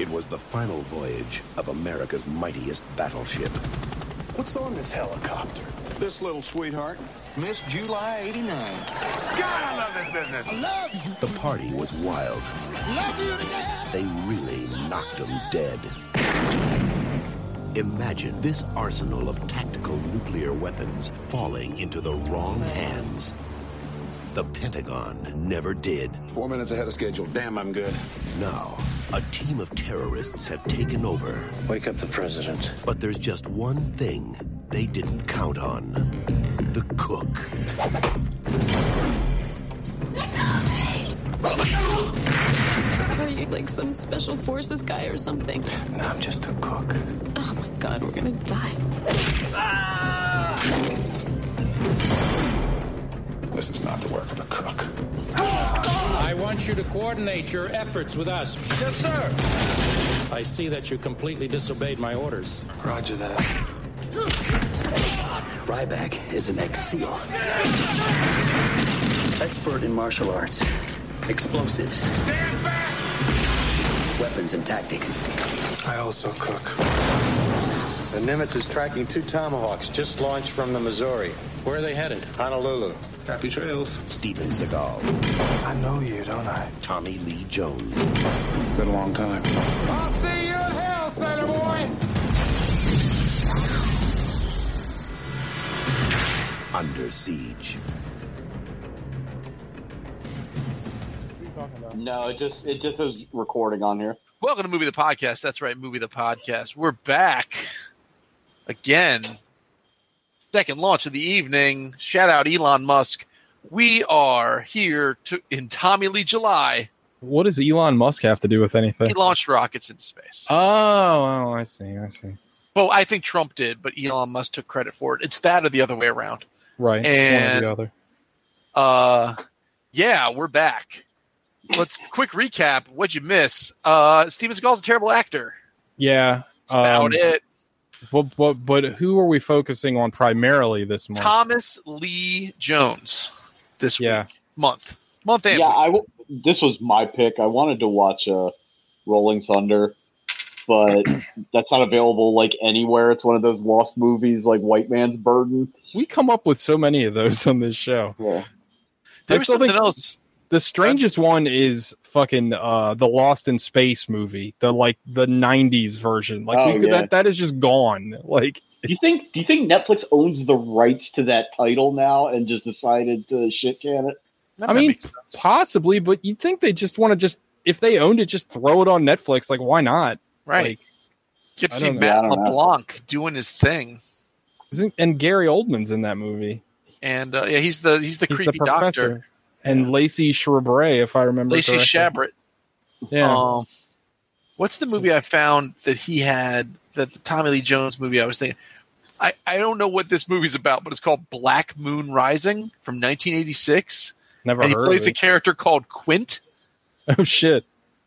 It was the final voyage of America's mightiest battleship. What's on this helicopter? This little sweetheart, Miss July 89. God, I love this business. I love you. The party was wild. Love you to death. They really knocked them dead. Imagine this arsenal of tactical nuclear weapons falling into the wrong hands. The Pentagon never did. Four minutes ahead of schedule. Damn, I'm good. Now, a team of terrorists have taken over. Wake up the president. But there's just one thing they didn't count on the cook. Are you like some special forces guy or something? No, I'm just a cook. Oh my god, we're gonna die. Ah! This is not the work of a cook. I want you to coordinate your efforts with us. Yes, sir. I see that you completely disobeyed my orders. Roger that. Ryback is an ex-SEAL. Expert in martial arts. Explosives. Stand back. Weapons and tactics. I also cook. The Nimitz is tracking two Tomahawks just launched from the Missouri. Where are they headed? Honolulu. Happy trails. Steven Seagal, I know you, don't I? Tommy Lee Jones, Been a long time. I'll see you in hell, sailor boy. Under Siege. What are you talking about? No, it just it just says recording on here. Welcome to Movie the Podcast. That's right, Movie the Podcast. We're back again. Second launch of the evening. Shout out Elon Musk. We are here to in Tommy Lee July. What does Elon Musk have to do with anything? He launched rockets into space. Oh, oh, I see, I see. Well, I think Trump did, but Elon Musk took credit for it. It's that or the other way around. Right, And- one or the other. Uh, yeah, we're back. Let's quick recap. What'd you miss? Uh, Steven Seagal's a terrible actor. Yeah, That's about um, it. But, but but who are we focusing on primarily this month? Thomas Lee Jones. This Yeah. week, month, month and Yeah, week. I w- this was my pick. I wanted to watch uh, Rolling Thunder, but that's not available like anywhere. It's one of those lost movies, like White Man's Burden. We come up with so many of those on this show. Yeah. there I was still something think- else. The strangest one is fucking uh the Lost in Space movie, the like the '90s version. Like Oh, we could, yeah. that that is just gone. Like Do you think? Do you think Netflix owns the rights to that title now and just decided to shit can it? That I mean, possibly, but you'd think they just want to just if they owned it, just throw it on Netflix. Like why not? right. Like, Get to see don't know. Matt Yeah, I know. LeBlanc doing his thing, isn't and Gary Oldman's in that movie. and uh, yeah, he's the he's the He's creepy the doctor, professor. And Lacey Chabray, if I remember Lacey correctly. Chabert. Yeah. Um, what's the movie I found that he had that the Tommy Lee Jones movie I was thinking? I, I don't know what this movie's about, but it's called Black Moon Rising from 1986, Never and he plays of a character called Quint. Oh shit!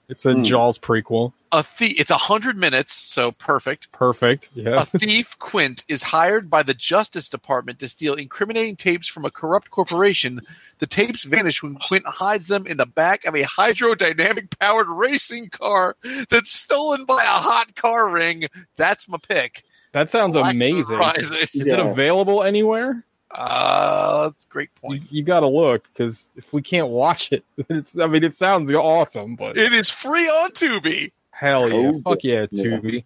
It's a Hmm. Jaws prequel. A thief. It's a hundred minutes, so perfect. Perfect. Yeah. A thief, Quint, is hired by the Justice Department to steal incriminating tapes from a corrupt corporation. The tapes vanish when Quint hides them in the back of a hydrodynamic powered racing car that's stolen by a hot car ring. That's my pick. That sounds Black amazing. Rising. Is it available anywhere? Uh, that's a great You, point. you got to look because if we can't watch it, it's. I mean, it sounds awesome, but It is free on Tubi. Hell yeah, Oh, fuck yeah, yeah. Tubi.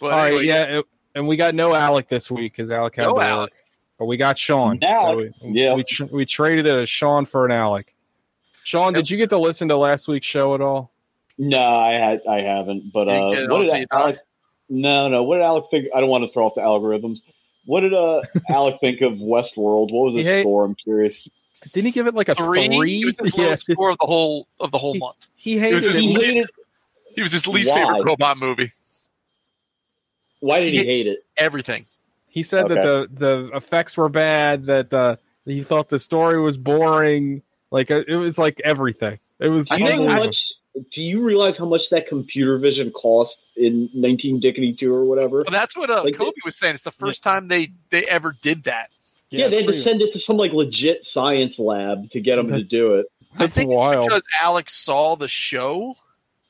But All right, anyway, yeah, it- and we got no Alec this week because Alec had No to work. Alec. but we got Sean. Now- so we, yeah. we tr- we traded it a Sean for an Alec. Sean, did you get to listen to last week's show at all? No, I had I haven't. But uh, what did Alec? No, no. What did Alec think? I don't want to throw off the algorithms. What did uh, Alec think of Westworld? What was his He- score? I'm curious. Didn't he give it like a three. three? It was his Yeah. lowest score of the whole of the whole He- month. He It was hated it. He hated- He was his least Why? favorite robot movie. Why did he He- hate it? Everything. He said that the the effects were bad. That the he thought the story was boring. Like uh, it was like everything. It was. Do you know how unbelievable. much? Do you realize how much that computer vision cost in 1952 or whatever? Well, that's what uh, Like, Kobe was saying. It's the first time they they ever did that. Yeah, they had to pretty- send it to some like legit science lab to get him to do it. That's I think wild. it's because Alex saw the show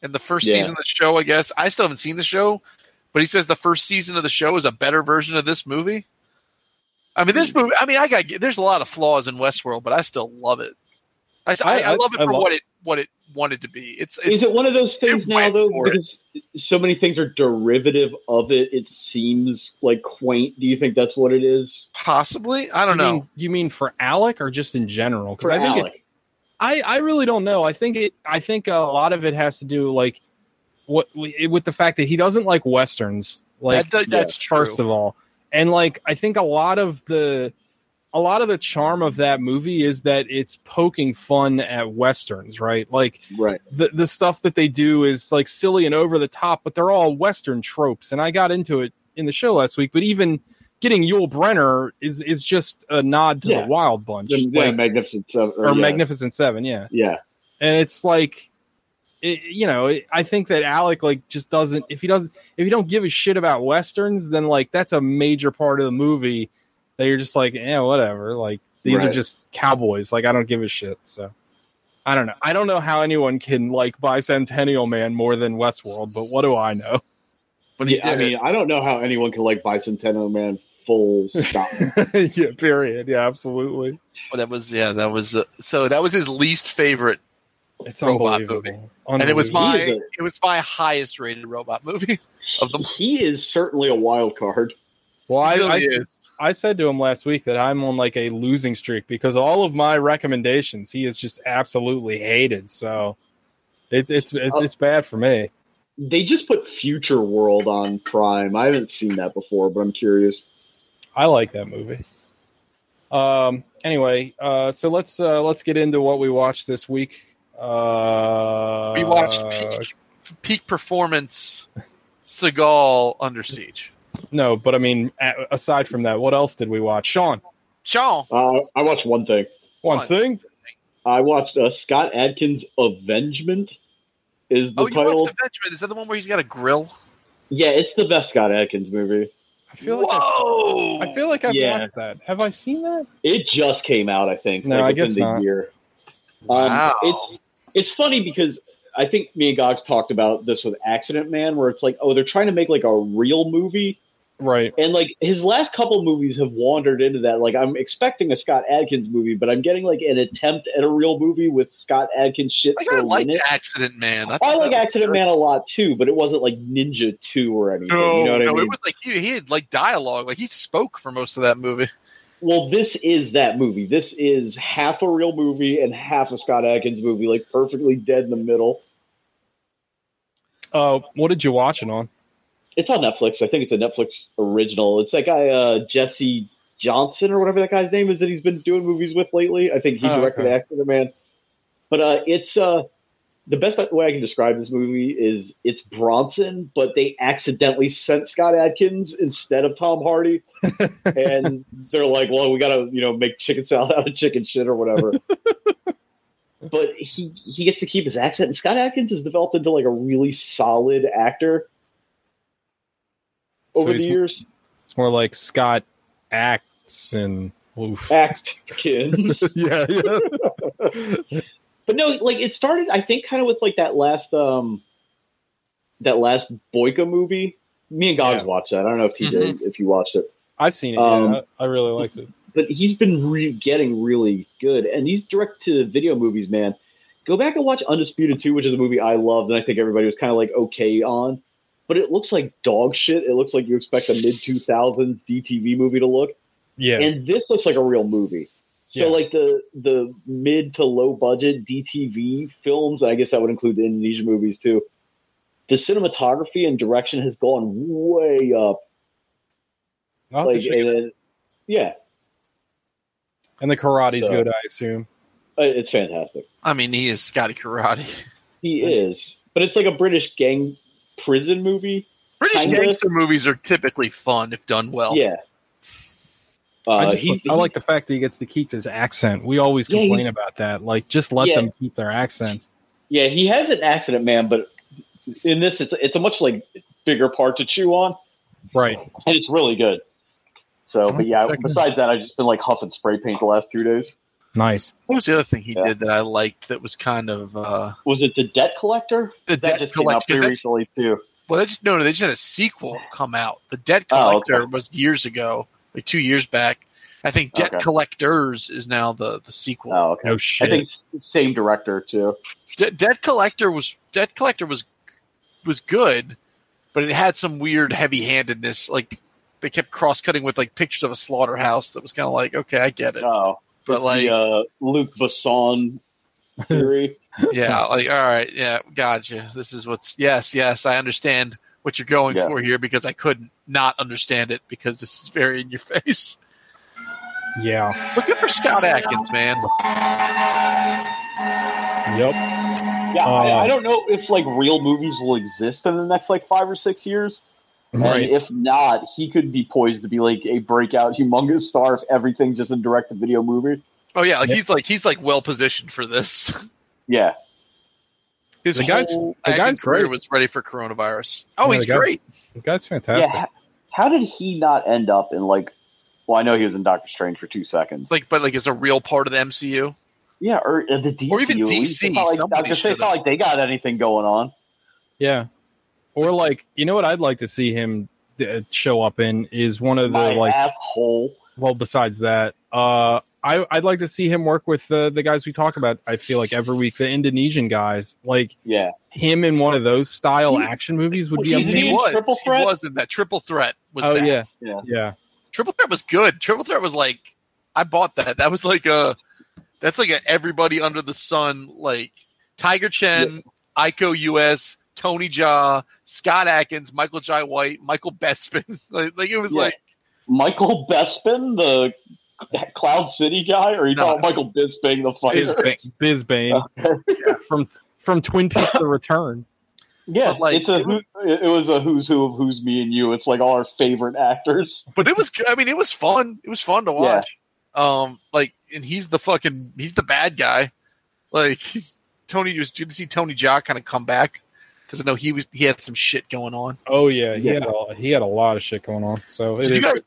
and the first Yeah. season of the show, I guess I still haven't seen the show, but he says the first season of the show is a better version of this movie. I mean, Hmm. this movie. I mean, I got there's a lot of flaws in Westworld, but I still love it. I, I, I I- love it I for love- what it what it wanted to be. It's, it's Is it one of those things now though? for it. Because so many things are derivative of it. It seems like quaint. Do you think that's what it is? possibly? I don't you know. Mean, you mean for Alec or just in general? Because I think it, Alec. I I really don't know. I think it. I think a lot of it has to do like what with the fact that he doesn't like westerns. Like That- that's true. First of all, and like I think a lot of the a lot of the charm of that movie is that it's poking fun at westerns, right? Like right. the the stuff that they do is like silly and over the top, but they're all western tropes. And I got into it in the show last week, but even getting Yul Brynner is is just a nod to Yeah. the Wild Bunch, The, yeah, like- Magnificent Seven or yeah. Magnificent Seven, yeah. Yeah. And it's like, it, you know, it, I think that Alec like just doesn't. If he doesn't, if you don't give a shit about westerns, then like that's a major part of the movie that you're just like, yeah, whatever. Like these are just cowboys. Like I don't give a shit. So. I don't know. I don't know how anyone can like Bicentennial Man more than Westworld, but what do I know? But Yeah, I did mean, I don't know how anyone can like Bicentennial Man full stop. yeah, period. Yeah, absolutely. Well, that was yeah, that was uh, so that was his least favorite It's robot unbelievable. movie, and it was my a- it was my highest rated robot movie of them. he is certainly a wild card. Well, I, really I, is. I said to him last week that I'm on like a losing streak because all of my recommendations he is just absolutely hated. So it's it's it's, Oh. it's bad for me. They just put Future World on Prime. I haven't seen that before, but I'm curious. I like that movie. Um. Anyway, uh, so let's uh, let's get into what we watched this week. Uh, We watched peak, peak performance Seagal Under Siege. No, but I mean, aside from that, what else did we watch? Sean, Sean, Uh, I watched one thing. one One. thing. I watched uh, Scott Adkins' Avengement. Is the oh, you title? watched Avengement? Is that the one where he's got a grill? Yeah, it's the best Scott Adkins movie. I feel like I've, Whoa! I feel like I've Yeah. watched that. Have I seen that? It just came out, I think. No, like, I guess not. Year. Wow. Um, it's it's funny because I think me and Gogs talked about this with Accident Man, where it's like, oh, they're trying to make like a real movie, Right. and like his last couple movies have wandered into that. Like I'm expecting a Scott Adkins movie, but I'm getting like an attempt at a real movie with Scott Adkins shit Like, I thrown liked in it. Accident Man. I thought like Accident great. Man a lot too, but it wasn't like Ninja Two or anything. No, you know what no, I mean? it was like he, he had like dialogue. Like he spoke for most of that movie. Well, this is that movie. This is half a real movie and half a Scott Adkins movie, like perfectly dead in the middle. Uh, what did you watch it on? It's on Netflix. I think it's a Netflix original. It's that guy uh, Jesse Johnson or whatever that guy's name is that he's been doing movies with lately. I think he Oh, directed okay. Accident Man. But uh, it's uh, the best way I can describe this movie is it's Bronson, but they accidentally sent Scott Adkins instead of Tom Hardy, and they're like, "Well, we gotta you know make chicken salad out of chicken shit or whatever." but he he gets to keep his accent, and Scott Adkins has developed into like a really solid actor over he's- the years. It's more like Scott acts and oof. Atkins. yeah, yeah. But no, like it started. I think kind of with like that last um that last Boyka movie. Me and Gogs Yeah. Mm-hmm. watched that. I don't know if he did. If you watched it, I've seen it. Um, yeah, I I really liked it. but he's been re- getting really good. And these direct to video movies, man. Go back and watch Undisputed Two, which is a movie I loved, and I think everybody was kind of like okay on. But it looks like dog shit. It looks like you expect a mid two thousands DTV movie to look. Yeah, and this looks like a real movie. So Yeah. like the the mid to low budget DTV films, I guess that would include the Indonesian movies too. The cinematography and direction has gone way up. I'll have Like, check it and, yeah, and the karate's so- good, I assume. uh, it's fantastic. I mean, he is Scotty Karate. He is, but it's like a British gang prison movie. British Kinda. gangster movies are typically fun if done well. Yeah. Uh, I, just, he- I like the fact that he gets to keep his accent. We always Yeah, complain he's- about that. Like, just let Yeah. them keep their accents. Yeah, he has an accident, man, but in this, it's it's a much like bigger part to chew on. Right. and it's really good. So, but yeah. Besides that, I've just been like huffing spray paint the last two days. Nice. What was the other thing he Yeah. did that I liked that was kind of uh Was it the Debt Collector? The that Debt just came out pretty that's- recently too. well they just no, they just had a sequel come out. The Debt Oh, Collector okay. was years ago, like two years back. I think Debt Okay. Collectors is now the the sequel. Oh, okay. No I think same director too. De- Debt Collector was Debt Collector was was good, but it had some weird heavy handedness. Like they kept cross cutting with like pictures of a slaughterhouse. That was kind of like okay, I get it, Oh, but it's like the, uh, Luc Besson theory. yeah, like all right, yeah, gotcha. This is what's yes, yes, I understand what you're going Yeah. for here because I couldn't not understand it because this is very in your face. Yeah. But good for Scott Adkins, man. Yep. Yeah, Uh, I, I don't know if like real movies will exist in the next like five or six years. Right. And if not, he could be poised to be like a breakout, humongous star if everything just a direct to video movie. Oh yeah, like Yeah. he's like he's like well positioned for this. Yeah. His The guy's- whole the acting guy's career great. was ready for coronavirus. Oh, Yeah, he's the guy- great. The guy's fantastic. ha- How did he not end up in like? Well, I know he was in Doctor Strange for two seconds. Like, but like, is a real part of the MCU. yeah, or uh, the DC, Or even. DC, It's not like, somebody Doctor Strange, it's not like they got anything going on. Yeah. Or like, you know what I'd like to see him uh, show up in is one of the My like asshole. well besides that, uh I I'd like to see him work with the the guys we talk about I feel like every week the Indonesian guys. Like Yeah. him in one of those style He- action movies would be he, amazing. he was. Triple He Threat? was in that triple threat. Was Oh that. yeah. Yeah. Yeah. Triple threat was good. Triple threat was like I bought that. That was like a that's like a everybody under the sun like Tiger Chen, Iko Uwais, Tony Jaa, Scott Adkins, Michael Jai White, Michael Bespin. like, like it was Yeah. like Michael Bespin, the Cloud City guy, or are you No. talking Michael Bisping, the fighter? Bisping. Bisbane from from Twin Peaks The Return. Yeah, like, it's a it who, it was a who's who of who's me and you. It's like all our favorite actors. but it was good. I mean it was fun. It was fun to watch. Um like and he's the fucking he's the bad guy. Like Tony was did you see Tony Jaa kind of come back? Because I know he was he had some shit going on. Oh yeah, he Yeah. had a, he had a lot of shit going on. So it Did you guys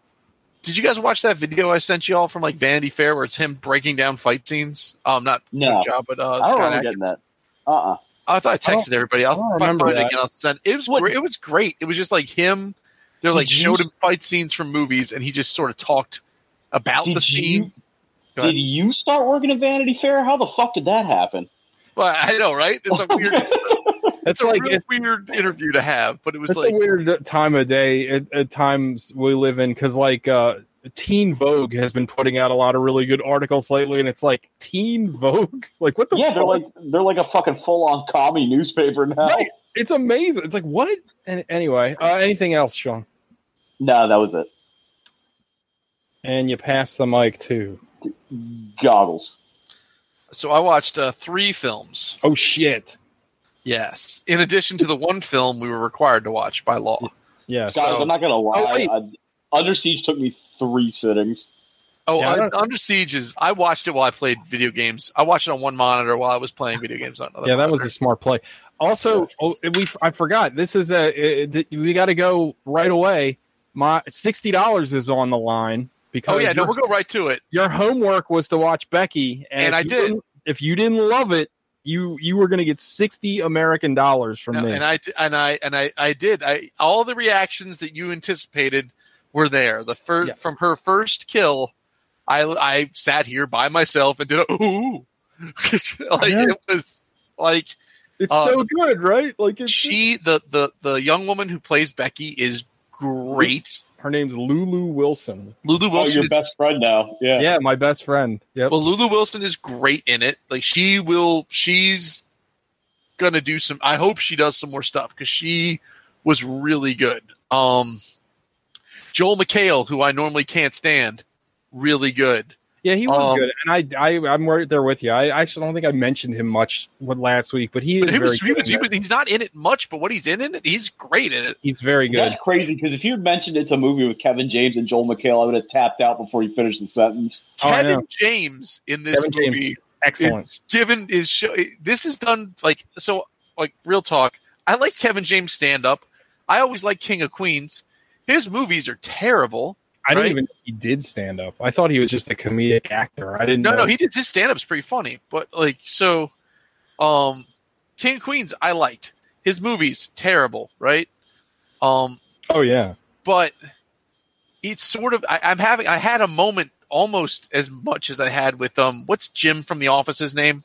did you guys watch that video I sent you all from like Vanity Fair where it's him breaking down fight scenes? Um not No. Tony Jaa, but uh I don't Scott Adkins. that. Uh uh I thought I I don't- texted everybody. I'll I don't find remember find it again. I'll send. It was What- great. It was great. It was just like him. They're like Did showed him fight scenes from movies, and he just sort of talked about Did the scene. Go ahead. Did you start working at Vanity Fair? How the fuck did that happen? Well, I know, right? It's a weird, it's it's a like real it, weird interview to have, but it was like a weird time of day at, at times we live in because like uh teen vogue has been putting out a lot of really good articles lately and it's like teen vogue like what the yeah, they're like they're like a fucking full on commie newspaper now. Right. it's amazing it's like what and anyway uh, anything else sean No, that was it. and you pass the mic too Goggles. so. I watched uh, three films. oh shit Yes, in addition to the one film we were required to watch by law. yes Guys, So- I'm not gonna oh, lie. wait. I, Under Siege took me three sittings. Oh, Yeah, I Under Siege is. I watched it while I played video games. I watched it on one monitor while I was playing video games on another. yeah that was a smart play also oh, we i forgot this is a it, we got to go right away my $60 is on the line because Oh yeah, no, we'll go right to it. your homework was to watch Becky, and, And I you did. didn't- If you didn't love it, you you were going to get sixty American dollars from No, me. and I and I and I I did. I all the reactions that you anticipated were there. The first Yeah. from her first kill, I I sat here by myself and did a ooh, like Yeah. it was like it's uh, so good, right? Like she the the the young woman who plays Becky is great. Her name's Lulu Wilson. Lulu Oh, Wilson. your is- best friend now. Yeah. Yeah, my best friend. Yeah. well, Lulu Wilson is great in it. Like she will, she's gonna do some. I hope she does some more stuff because she was really good. Um, Joel McHale, who I normally can't stand, really good. Yeah, he was um, good, and I, I I'm right there with you. I actually don't think I mentioned him much with last week, but he is But he very was, he good. was, he was, he's not in it much, but what he's in in it, he's great in it. He's very good. That's crazy because if you had mentioned it's a movie with Kevin James and Joel McHale, I would have tapped out before you finished the sentence. Oh, Kevin know. James in this Kevin James, movie excellent. is given is show. This is done like so. Like real talk, I like Kevin James stand up. I always like King of Queens. His movies are terrible. I didn't right? even know he did stand up. I thought he was just a comedic actor. I didn't. No, know. no, he did his stand up's pretty funny, but like so um King Queens I liked. His movies terrible, right? Um Oh yeah. but it's sort of I, I'm having I had a moment almost as much as I had with um what's Jim from the office's name?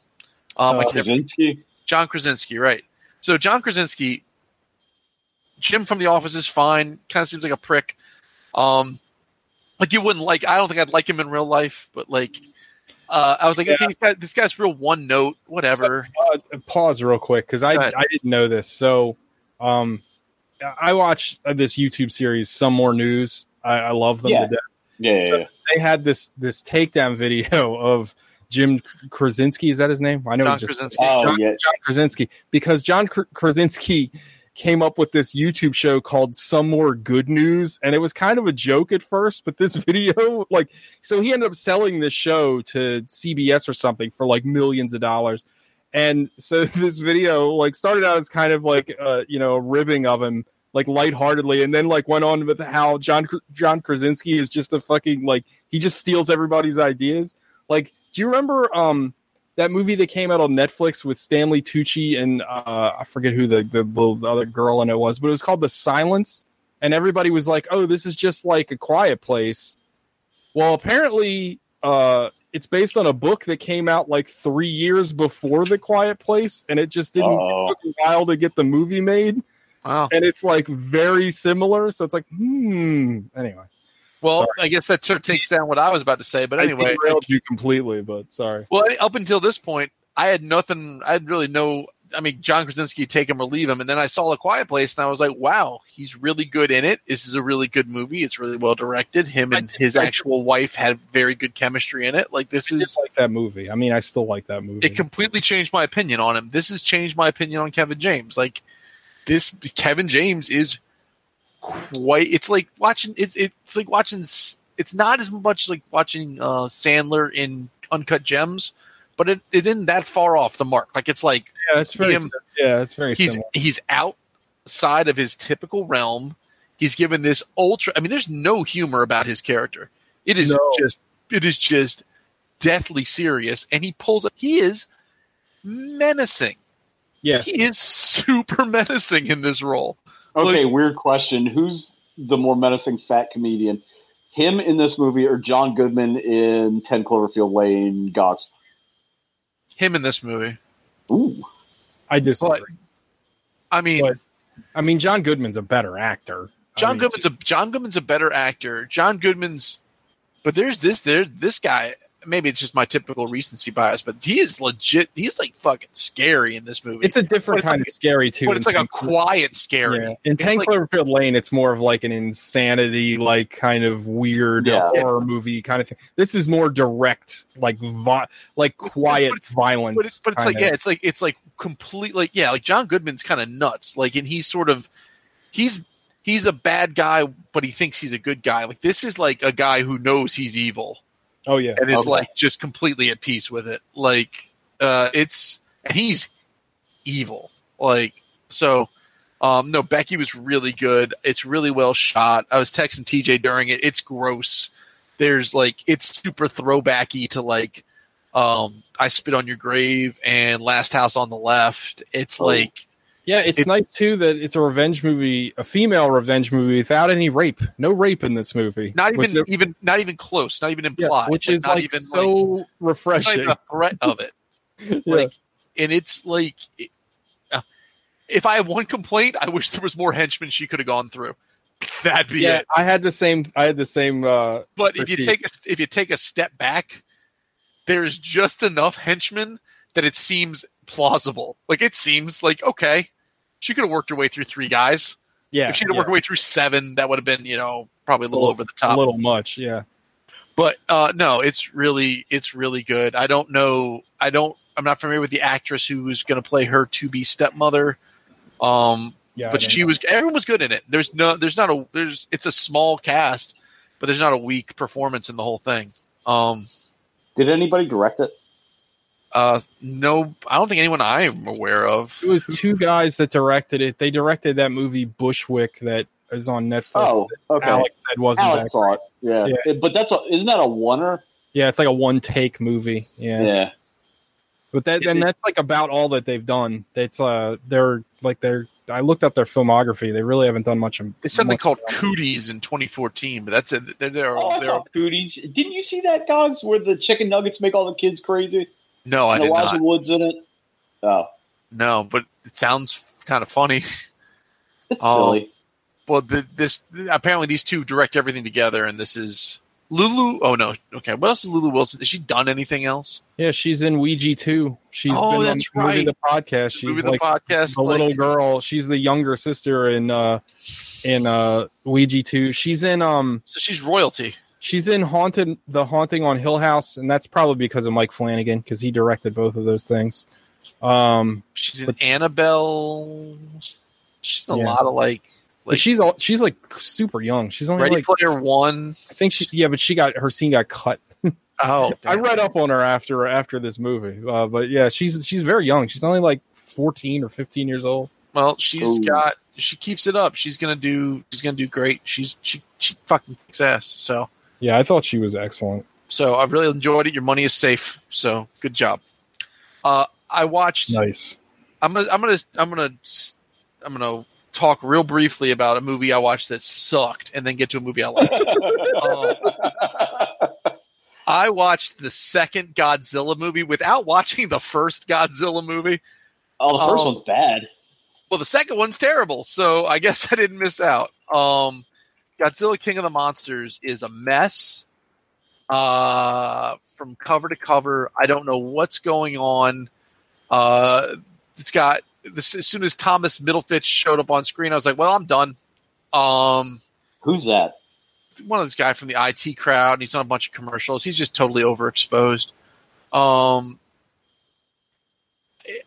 Um I Uh, Krasinski. John Krasinski, right. So John Krasinski Jim from the office is fine, kind of seems like a prick. Um like you wouldn't like I don't think I'd like him in real life, but like uh, I was like, okay, this, guy, this guy's real one note, whatever. Uh, pause real quick because I I didn't know this. So, um, I watched uh, this YouTube series, Some More News. I, I love them Yeah. to death. Yeah, yeah, So yeah. they had this this takedown video of Jim Krasinski. Is that his name? I know. he John just- Krasinski. Oh, John, yeah. John Krasinski because John Krasinski came up with this YouTube show called Some More Good News, and it was kind of a joke at first, but this video, like, so he ended up selling this show to CBS or something for like millions of dollars. And so this video like started out as kind of like uh, you know a ribbing of him like lightheartedly, and then like went on with how John John Krasinski is just a fucking like he just steals everybody's ideas. Like, do you remember um that movie that came out on Netflix with Stanley Tucci and uh, I forget who the, the the other girl in it was, but it was called The Silence, and everybody was like, "Oh, this is just like a Quiet Place." Well, apparently, uh, it's based on a book that came out like three years before The Quiet Place, and it just didn't. Uh-oh. It took a while to get the movie made, Wow. and it's like very similar. So it's like, hmm. Anyway, Well, Sorry. I guess that sort of takes down what I was about to say. But anyway, I derailed you completely, but sorry. well, up until this point, I had nothing. I had really no. I mean, John Krasinski, take him or leave him. And then I saw The Quiet Place, and I was like, wow, he's really good in it. This is a really good movie. It's really well directed. Him and his actual wife had very good chemistry in it. Like this I is like that movie. I mean, I still like that movie. it completely changed my opinion on him. This has changed my opinion on Kevin James. Like this, Kevin James is quite. It's like watching. It's it's like watching. It's not as much like watching uh, Sandler in Uncut Gems, but it, it isn't that far off the mark. Like it's like yeah, it's very, him- yeah, it's very he's similar. he's outside of his typical realm. He's given this ultra. I mean, there's no humor about his character. It is No. just it is just deathly serious, and he pulls up. He is menacing. Yeah, He is super menacing in this role. Okay, Like- weird question. Who's the more menacing fat comedian? Him in this movie or John Goodman in 10 Cloverfield Lane Gox? Him in this movie. Ooh. I disagree. But I mean, But- I mean, John Goodman's a better actor. I John mean, Goodman's a John Goodman's a better actor. John Goodman's, but there's this there this guy. Maybe it's just my typical recency bias, but he is legit. He's like fucking scary in this movie. It's a different kind like- of scary too. but it's in like a quiet scary. Yeah. In It's Ten like- Cloverfield Lane, it's more of like an insanity, like kind of weird Yeah. horror movie kind of thing. This is more direct, like vi- like quiet But violence. but it's, but it's like kinda. yeah, it's like it's like complete like yeah, like John Goodman's kind of nuts. Like and he's sort of he's he's a bad guy, but he thinks he's a good guy. Like this is like a guy who knows he's evil oh yeah, and is Okay. like just completely at peace with it. Like uh it's and he's evil. Like so um no Becky was really good. It's really well shot. I was texting TJ during it. It's gross. There's like it's super throwbacky to like um I spit on your grave and last house on the left. It's Oh. like yeah. It's it- nice too that it's a revenge movie, a female revenge movie without any rape. No rape in this movie. not even which, even not even close, not even yeah, implied. which Like, is not like even so like, not refreshing. even a threat of it. Yeah. like and it's like it- uh, if i have one complaint i wish there was more henchmen she could have gone through that'd be yeah, it I had the same. I had the same. uh but if you take a if you take a step back there's just enough henchmen that it seems plausible like it seems like okay she could have worked her way through three guys Yeah, if she'd have yeah. worked her way through seven that would have been you know probably a It's a little little- over the top. a little much. Yeah. but uh no it's really it's really good i don't know i don't i'm not familiar with the actress who was going to play her to be stepmother um Yeah, but she know. was everyone was good in it there's no there's not a there's it's a small cast but there's not a weak performance in the whole thing um Did anybody direct it? Uh no i don't think anyone i'm aware of It was two guys that directed it. They directed that movie Bushwick that is on Netflix. Oh, okay. Alex said wasn't Alex that saw it. Yeah. Yeah. It- but that's a, isn't that a oneer? Yeah, it's like a one take movie. Yeah. Yeah. But that and that's like about all that they've done. It's uh they're like they're I looked up their filmography. They really haven't done much. It's something much- called Cooties in 2014, but that's it. They're, they're, Oh, I they're, saw Cooties. Didn't you see that, Gogs, where the chicken nuggets make all the kids crazy? No, I And did Elijah not. Wood's in it. Oh, No, but it sounds kind of funny. it's Oh. silly. Well, the, this apparently these two direct everything together, and this is Lulu. Oh no, okay. What else is Lulu Wilson? Has she done anything else? Yeah, she's in Ouija too. She's Oh, been that's on right. the podcast. She's Movie the like podcast, the like- little girl. She's the younger sister in uh in uh Ouija two. She's in um So she's royalty. She's in Haunted the Haunting on Hill House, and that's probably because of Mike Flanagan because he directed both of those things. Um, She's in Annabelle. She's in a Yeah. lot of like. Like she's all, she's like super young. She's only Ready like Player One. I think she yeah, but she got her scene got cut. Oh, I read up on her after after this movie, uh, but yeah, she's she's very young. She's only like fourteen or fifteen years old. Well, she's Ooh. got. She keeps it up. She's gonna do. She's gonna do great. She's she she fucking kicks ass. So Yeah, I thought she was excellent. so I really enjoyed it. Your money is safe. So good job. Uh, I watched. Nice. I'm gonna I'm gonna I'm gonna I'm gonna talk real briefly about a movie I watched that sucked, and then get to a movie I liked. Um, I watched the second Godzilla movie without watching the first Godzilla movie. Oh, the first um, one's bad. Well, the second one's terrible, so I guess I didn't miss out. Um, Godzilla King of the Monsters is a mess. Uh, from cover to cover, I don't know what's going on. Uh, it's got this, as soon as Thomas Middleditch showed up on screen, I was like, "Well, I'm done." Um, Who's that? one of this guy from the IT crowd, and he's on a bunch of commercials. He's just totally overexposed. Um,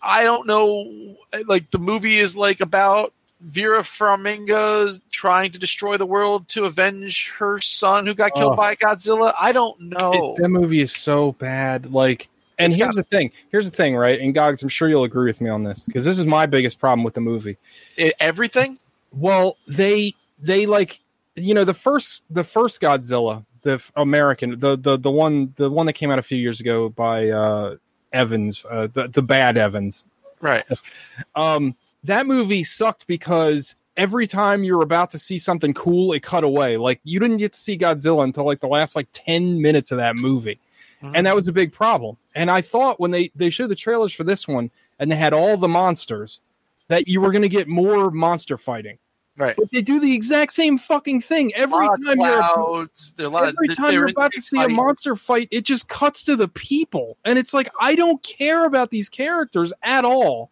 I don't know. Like the movie is like about Vera Farmiga trying to destroy the world to avenge her son who got killed Oh. by Godzilla. I don't know. It- that movie is so bad. Like, and It's here's got- the thing. Here's the thing, right? And Gogs, I'm sure you'll agree with me on this because this is my biggest problem with the movie. It- everything. Well, they they like you know the first the first Godzilla, the American, the the the one the one that came out a few years ago by uh Evans, uh, the the bad Evans. Right. Um, that movie sucked because every time you were about to see something cool, it cut away. Like you didn't get to see Godzilla until like the last like ten minutes of that movie, Mhm. and that was a big problem. And I thought when they they showed the trailers for this one and they had all the monsters, that you were going to get more monster fighting. Right. But they do the exact same fucking thing every time you're clouds. There are a of- every time you're about to see a monster fight, it just cuts to the people, and it's like I don't care about these characters at all.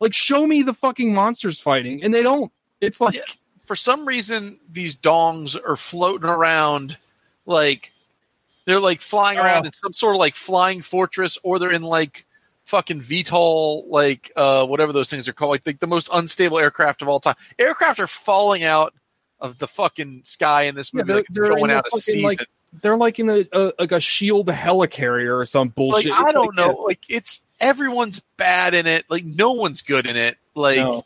Like, show me the fucking monsters fighting, and they don't. It's like Yeah. for some reason these dongs are floating around like they're like flying around Oh. in some sort of like flying fortress or they're in like fucking VTOL like uh whatever those things are called like the, the most unstable aircraft of all time. Aircraft are falling out of the fucking sky in this Yeah, movie they're- like they're in going out of season. like, they're like in a, a like a shield helicarrier or some Like, bullshit. I It's don't like, know. Like it's everyone's bad in it. Like no one's good in it. Like No.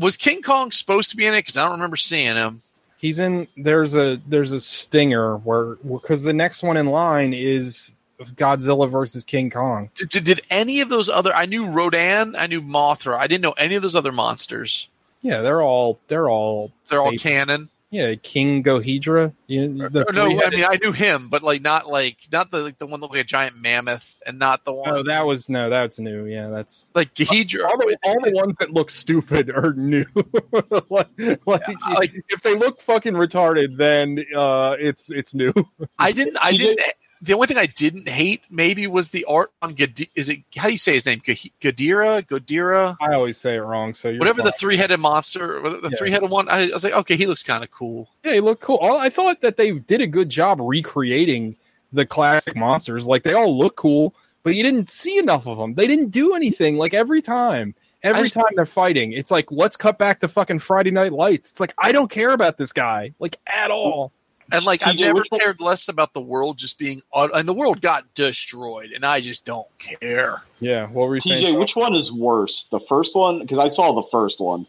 was King Kong supposed to be in it? Because I don't remember seeing him. He's in. There's a there's a stinger where because the next one in line is Godzilla versus King Kong. Did, did, did any of those other? I knew Rodan. I knew Mothra. I didn't know any of those other monsters. Yeah, they're all they're all They're all canon. Yeah, King Ghidorah. You, the Or no, I mean I knew him, but like not like not the like the one that looked like a giant mammoth, and not the one. Oh, that was no, that's new. Yeah, that's like Ghidorah. all the, all the ones that look stupid are new. like, like, like- if they look fucking retarded, then uh, it's it's new. I didn't. I didn't. The only thing I didn't hate maybe was the art on Gadi- Is it how do you say his name? Gadira, Godira, I always say it wrong. So whatever the three headed monster, the Yeah. three headed one. I, I was like, okay, he looks kind of cool. Yeah, he looked cool. I thought that they did a good job recreating the classic monsters. Like they all look cool, but you didn't see enough of them. They didn't do anything. Like every time, every just- time they're fighting, it's like let's cut back to fucking Friday Night Lights. It's like I don't care about this guy like at all. And like I've never cared less about the world just being, un- and the world got destroyed, and I just don't care. Yeah, what were you saying? TJ, Sean? which one is worse? The first one? Because I saw the first one.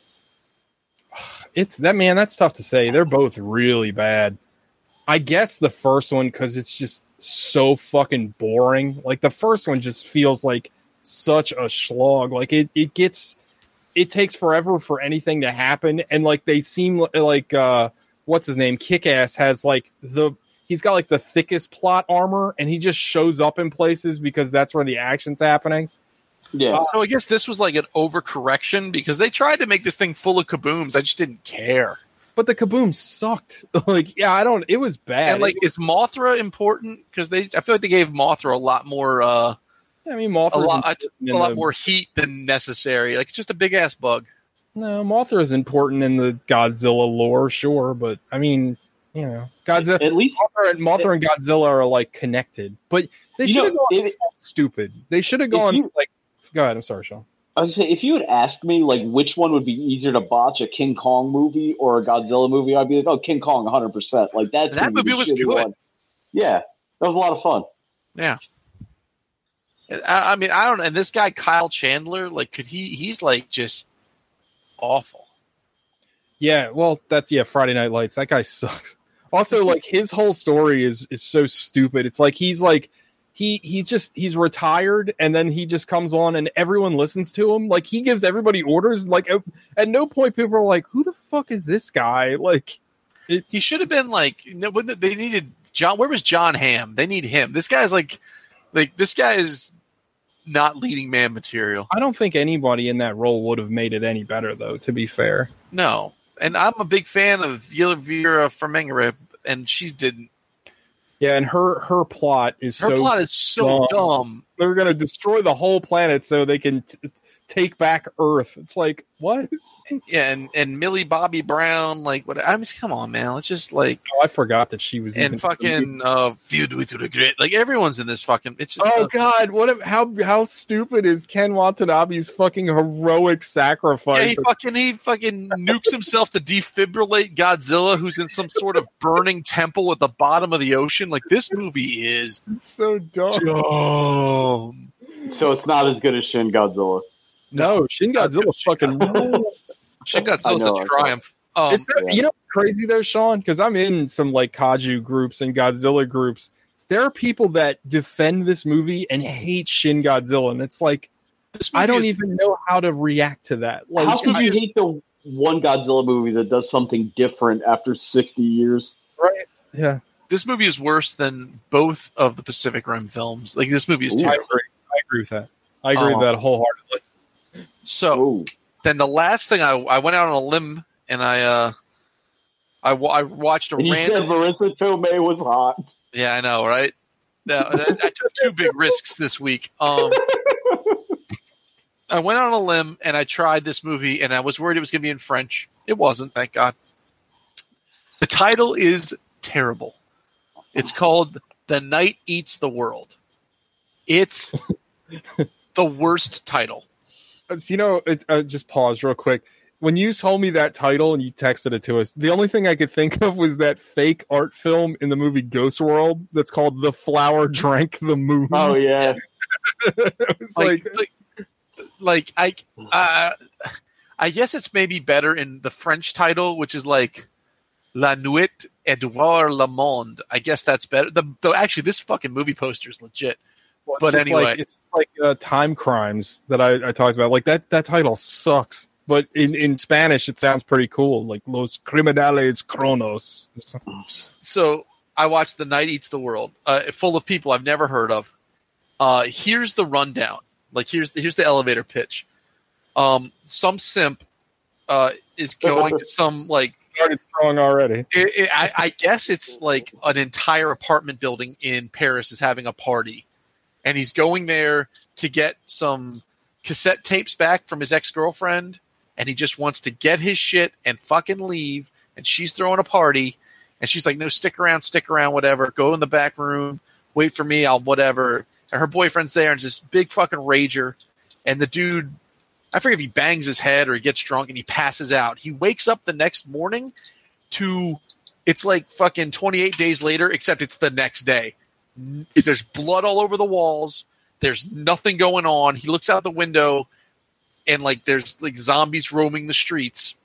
it's that man. That's tough to say. They're both really bad. I guess the first one because it's just so fucking boring. Like the first one just feels like such a slog. Like it, it gets, it takes forever for anything to happen, and like they seem like uh, what's his name? Kick Ass has like the he's got like the thickest plot armor, and he just shows up in places because that's where the action's happening. Yeah. So I guess this was like an overcorrection because they tried to make this thing full of kabooms. I just didn't care. But the kaboom sucked. like, yeah, I don't. It was bad. And like, is Mothra important? Because they, I feel like they gave Mothra a lot more, uh, I mean, Mothra a lot, a, lot the- more heat than necessary. Like it's just a big ass bug. No, Mothra is important in the Godzilla lore, sure, but I mean, you know, Godzilla. At least Mothra and, Mothra and Godzilla are like connected, but they should have gone if- stupid. They should have gone you- like. Go ahead. I'm sorry, Sean. I was gonna say, if you had asked me like which one would be easier to botch, a King Kong movie or a Godzilla movie, I'd be like, oh, King Kong, 100. percent Like that's That movie was good. one. Yeah, that was a lot of fun. Yeah. I, I mean, I don't. And this guy Kyle Chandler, like, could he? He's like just awful. Yeah, well, that's yeah. Friday Night Lights. That guy sucks. Also, like his whole story is is so stupid. It's like he's like he he just he's retired and then he just comes on and everyone listens to him. Like he gives everybody orders. Like at, at no point people are like, "Who the fuck is this guy?" Like He should have been like. They needed John. Where was John Hamm They need him. This guy's like, like this guy is not leading man material. I don't think anybody in that role would have made it any better, though. To be fair, No. And I'm a big fan of Yelvira Fermengere, and she didn't. yeah, and her her plot is Her so plot is so dumb. dumb. they're gonna destroy the whole planet so they can t- take back Earth. It's like what? Yeah, and and Millie Bobby Brown, like what? I mean, come on, man. Let's just like Oh, I forgot that she was even and fucking uh, feud with regret. Like everyone's in this fucking. It's just Oh uh, God! What? if- How how stupid is Ken Watanabe's fucking heroic Yeah, sacrifice? he fucking he fucking nukes himself to defibrillate Godzilla, who's in some sort of burning temple at the bottom of the ocean. Like this movie is It's so dumb. dumb. So it's not as good as Shin Godzilla. No, Shin Godzilla fucking rules. Shin I Godzilla's know, a I triumph. Um, It's you know what's crazy though, Sean, because I'm in some like Kaiju groups and Godzilla groups. There are people that defend this movie and hate Shin Godzilla, and it's like I don't is- even know how to react to that. Like, How could you just- hate the one Godzilla movie that does something different after 60 years? right? Yeah, This movie is worse than both of the Pacific Rim films. Like this movie is I terrible. agree. I agree with that. I agree Um, with that wholeheartedly. So Oh, then the last thing I I went out on a limb and I uh I, I watched a and you random said Marisa Tomei was hot. Yeah, I know, right? Yeah, I, I took two big risks this week. Um, I went on a limb and I tried this movie, and I was worried it was going to be in French. It wasn't, thank God. The title is terrible. It's called "The Night Eats the World." It's the worst title. It's, you know, it's, uh, just pause real quick. When you told me that title and you texted it to us, the only thing I could think of was that fake art film in the movie Ghost World that's called "The Flower Drank the Moon." Oh, yeah. it was like, like, like, like I, uh, I guess it's maybe better in the French title, which is like La Nuit a dévoré le monde. I guess that's better. The, the actually, this fucking movie poster is legit. Well, but anyway. like, it's like uh, time crimes that I, I talked about. Like that that title sucks, but in in Spanish it sounds pretty cool. Like Los Criminales Cronos. So I watched The Night Eats the World, uh, full of people I've never heard of. Uh, here's the rundown. Like here's the, here's the elevator pitch. Um, some simp uh, is going to some like Started strong already. it, it, I, I guess it's like an entire apartment building in Paris is having a party, and he's going there to get some cassette tapes back from his ex girlfriend, and he just wants to get his shit and fucking leave. And she's throwing a party, and she's like, "No, stick around, stick around, whatever. Go in the back room, wait for me. I'll whatever." And her boyfriend's there, and this big fucking rager, and the dude. I forget if he bangs his head or he gets drunk and he passes out. He wakes up the next morning to it's like fucking 28 days later except it's the next day N- there's blood all over the walls. There's nothing going on. He looks out the window and like there's like zombies roaming the streets.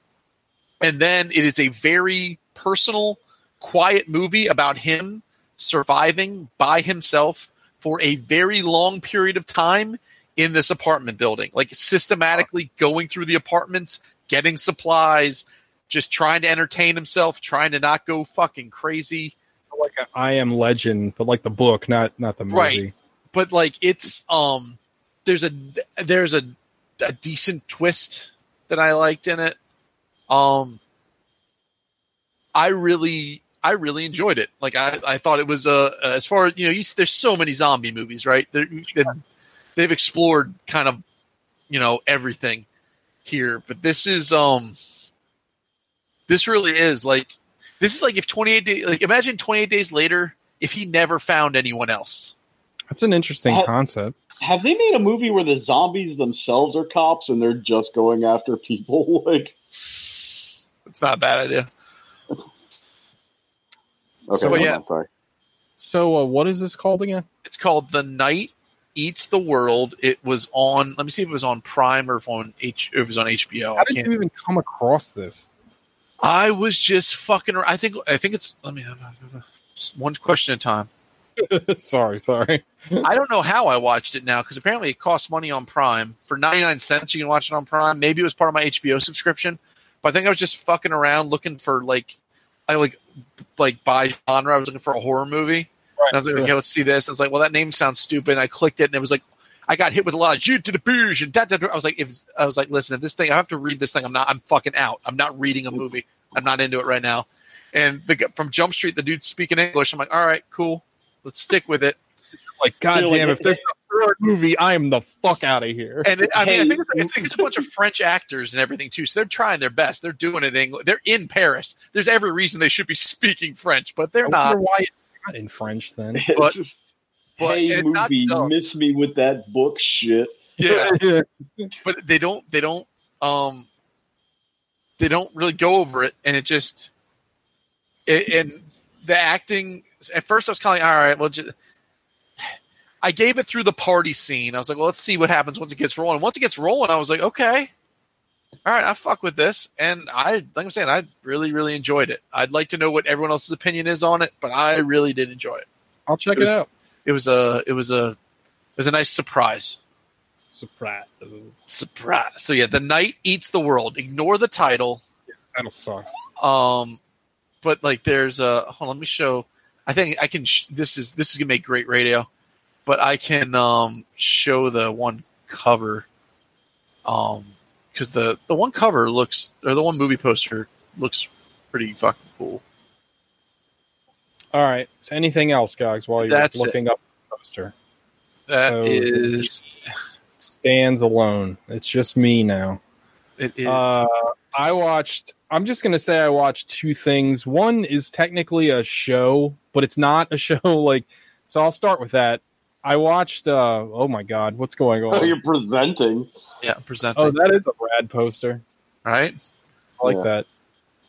And then it is a very personal, quiet movie about him surviving by himself for a very long period of time in this apartment building, like systematically going through the apartments, getting supplies, just trying to entertain himself, trying to not go fucking crazy. Like I Am Legend, but like the book, not not the movie. Right. But like it's um there's a there's a a decent twist that I liked in it. Um I really I really enjoyed it. Like I, I thought it was uh as far as you know, you, there's so many zombie movies, right? They're, they've explored kind of you know everything here, but this is um this really is like this is like if 28 days like imagine 28 days later if he never found anyone else. That's an interesting Uh, concept. Have they made a movie where the zombies themselves are cops and they're just going after people? Like, It's not a bad idea. okay, So, hold yeah. on, sorry. So, uh, what is this called again? It's called The Night Eats the World. It was on. Let me see if it was on Prime or if on H. If it was on HBO. How I did can't. you even come across this? I was just fucking. I think. I think it's. Let me. Have one question at a time. sorry, sorry. I don't know how I watched it now because apparently it costs money on Prime for ninety nine cents. You can watch it on Prime. Maybe it was part of my HBO subscription, but I think I was just fucking around looking for like, I like, like by genre. I was looking for a horror movie. And I was like, okay, let's see this. I was like, well, that name sounds stupid. And I clicked it, and it was like, I got hit with a lot of "Jute to the bouge and da, da, da." I was like, if I was like, listen, if this thing, I have to read this thing. I'm not. I'm fucking out. I'm not reading a movie. I'm not into it right now. And the, from Jump Street, the dude's speaking English. I'm like, all right, cool. Let's stick with it. Like, God Feel like if this is a movie, I am the fuck out of here. And it, I mean, I think, it's, I think it's a bunch of French actors and everything too. So they're trying their best. They're doing it in English. They're in Paris. There's every reason they should be speaking French, but they're not. why it's not in French then. But- It's- but hey, it's not movie, miss me with that book shit. Yeah, but they don't. They don't. Um, they don't really go over it, and it just. It, and the acting. At first, I was kind of like, all right, well, just, I gave it through the party scene. I was like, well, let's see what happens once it gets rolling. Once it gets rolling, I was like, okay, all right, I fuck with this, and I, like I'm saying, I really, really enjoyed it. I'd like to know what everyone else's opinion is on it, but I really did enjoy it. I'll check It it, out. It was a, it was a, it was a nice surprise. Surprise. Surprise! So yeah, the night eats the world. Ignore the title. Title sucks. Um, but like, there's a. Hold on, let me show. I think I can. Sh- this is this is gonna make great radio, but I can um show the one cover. Um, because the the one cover looks or the one movie poster looks pretty fucking cool. All right. So anything else, guys, while you're That's it. looking up the poster? That So- is Stands alone. It's just me now. it is Uh, I watched. I'm just gonna say I watched two things. One is technically a show, but it's not a show. Like, so I'll start with that. I watched. uh Oh my god, what's going Oh, on? you're presenting. yeah presenting Oh, that is a rad poster. right. I like Yeah. that.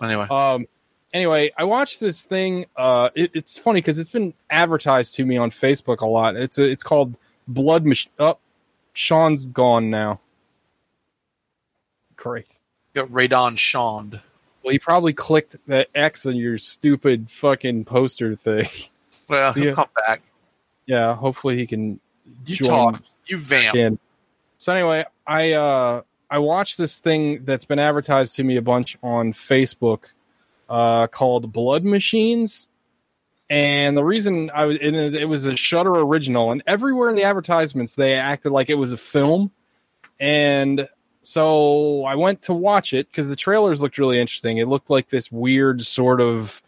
Anyway, Um. Anyway, I watched this thing. Uh, it, it's funny because it's been advertised to me on Facebook a lot. It's a, it's called Blood Machine. Oh, Sean's gone now. Great. got Radon Shond. Well, he probably clicked that X on your stupid fucking poster thing. Well, See he'll ya. come back. yeah, hopefully he can You join talk. You vamp. in. So anyway, I uh I watched this thing that's been advertised to me a bunch on Facebook uh called Blood Machines. And the reason I was and it it was a Shudder original and everywhere in the advertisements they acted like it was a film. And so I went to watch it because the trailers looked really interesting. It looked like this weird sort of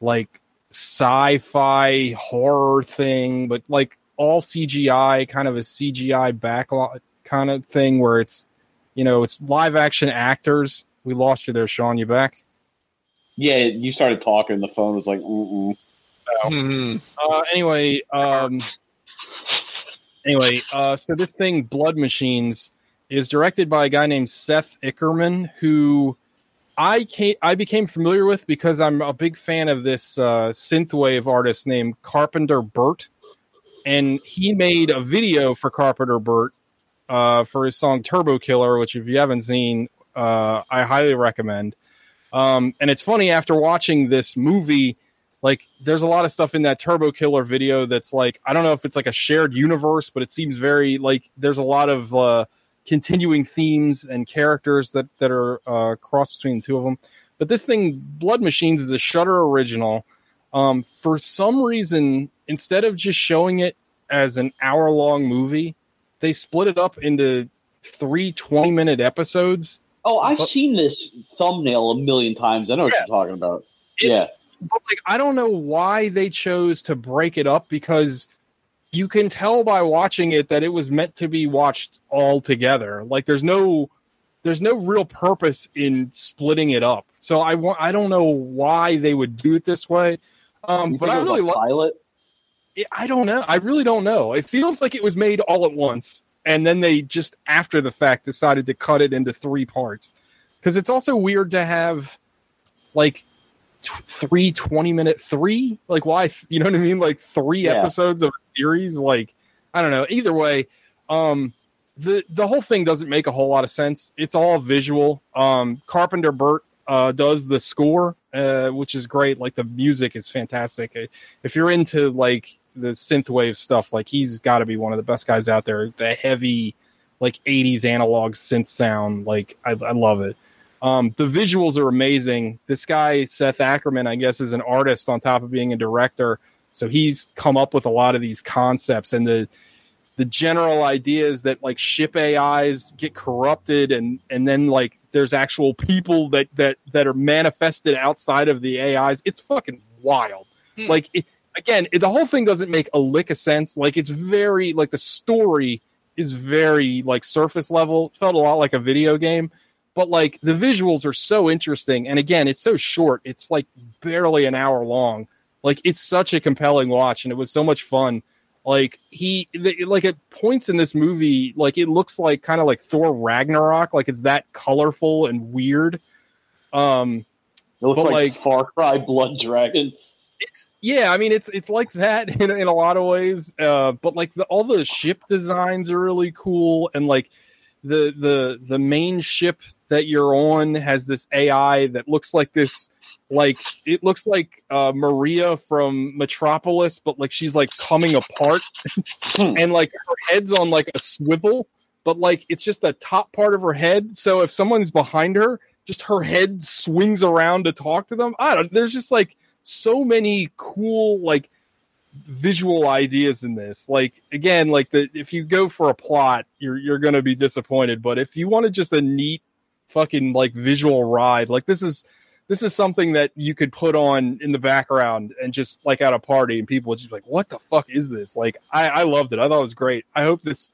like sci-fi horror thing, but like all CGI, kind of a CGI backlot kind of thing where it's you know it's live action actors. We lost you there, Sean. You back? Yeah, you started talking. The phone was like, mm Hmm. Uh, anyway, um, anyway, uh, so this thing, Blood Machines, is directed by a guy named Seth Ickerman, who I came, I became familiar with because I'm a big fan of this uh, synthwave artist named Carpenter Brut, and he made a video for Carpenter Brut uh, for his song Turbo Killer, which if you haven't seen, uh, I highly recommend. Um, and it's funny after watching this movie, like there's a lot of stuff in that Turbo Killer video that's like I don't know if it's like a shared universe, but it seems very like there's a lot of uh, continuing themes and characters that that are uh, crossed between the two of them. But this thing, Blood Machines, is a Shudder original. Um, for some reason, instead of just showing it as an hour long movie, they split it up into three 20 minute episodes. Oh, I've But- seen this thumbnail a million times. I know what Yeah. you're talking about. It's, yeah, but like I don't know why they chose to break it up because you can tell by watching it that it was meant to be watched all together. Like there's no there's no real purpose in splitting it up. So I want I don't know why they would do it this way. Um, You but think I it was really like pilot. I don't know. I really don't know. It feels like it was made all at once, and then they just after the fact decided to cut it into three parts. Because it's also weird to have like t- three 20 minute three. Like why? You know what I mean? Like three Yeah. episodes of a series. Like I don't know. Either way, um, the the whole thing doesn't make a whole lot of sense. It's all visual. Um, Carpenter Brut uh, does the score, uh, which is great. Like the music is fantastic. If you're into like the synthwave stuff, like he's got to be one of the best guys out there. The heavy, like '80s analog synth sound, like I, I love it. Um, the visuals are amazing. This guy Seth Ickerman, I guess, is an artist on top of being a director. So he's come up with a lot of these concepts and the the general idea is that like ship AIs get corrupted and and then like there's actual people that that that are manifested outside of the AIs. It's fucking wild. Hmm. Like it, again, the whole thing doesn't make a lick of sense. Like it's very like the story is very like surface level. Felt a lot like a video game, but like the visuals are so interesting. And again, it's so short. It's like barely an hour long. Like it's such a compelling watch, and it was so much fun like he the, like at points in this movie like it looks like kind of like thor ragnarok like it's that colorful and weird um It looks like, like- Far Cry Blood Dragon. It's yeah i mean it's it's like that in, in a lot of ways uh but like the, all the ship designs are really cool and like the the the main ship that you're on has this ai that looks like this like it looks like uh maria from metropolis but like she's like coming apart and like her head's on like a swivel but like it's just the top part of her head so if someone's behind her just her head swings around to talk to them. I don't there's just like so many cool like visual ideas in this. Like again like the if you go for a plot you're you're going to be disappointed but if you wanted just a neat fucking like visual ride like this is this is something that you could put on in the background and just like at a party and people would just be like what the fuck is this? Like i i loved it. I thought it was great. I hope this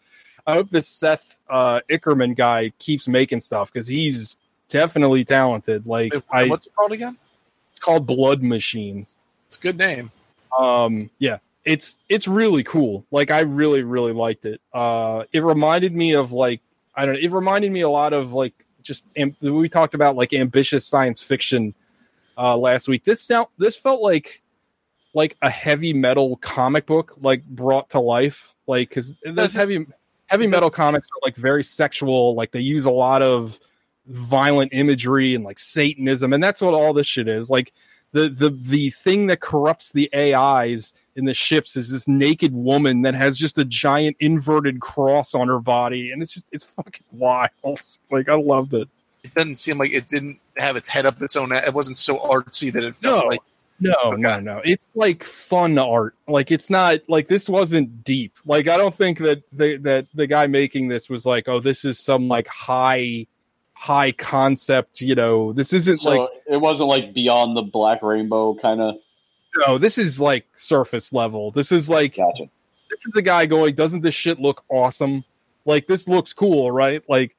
i hope this seth uh ickerman guy keeps making stuff because he's definitely talented. Like Wait, i what's it called again? It's called blood machines. It's a good name. um yeah it's it's really cool. Like i really really liked it. Uh it reminded me of like i don't know it reminded me a lot of like just am- we talked about like ambitious science fiction uh last week. This sound this felt like like a heavy metal comic book like brought to life. Like because those heavy heavy metal comics are like very sexual. Like they use a lot of violent imagery and like satanism and that's what all this shit is like the the the thing that corrupts the AIs in the ships is this naked woman that has just a giant inverted cross on her body, and it's just it's fucking wild. Like I loved it. It doesn't seem like it didn't have its head up its own. It wasn't so artsy that it felt No. like No, no, no. It's like fun art. Like it's not like this wasn't deep. Like I don't think that the that the guy making this was like, oh, this is some like high high concept. You know, this isn't So like it wasn't like Beyond the Black Rainbow kind of. no, this is like surface level. This is like Gotcha. this is a guy going, doesn't this shit look awesome? Like this looks cool, right? Like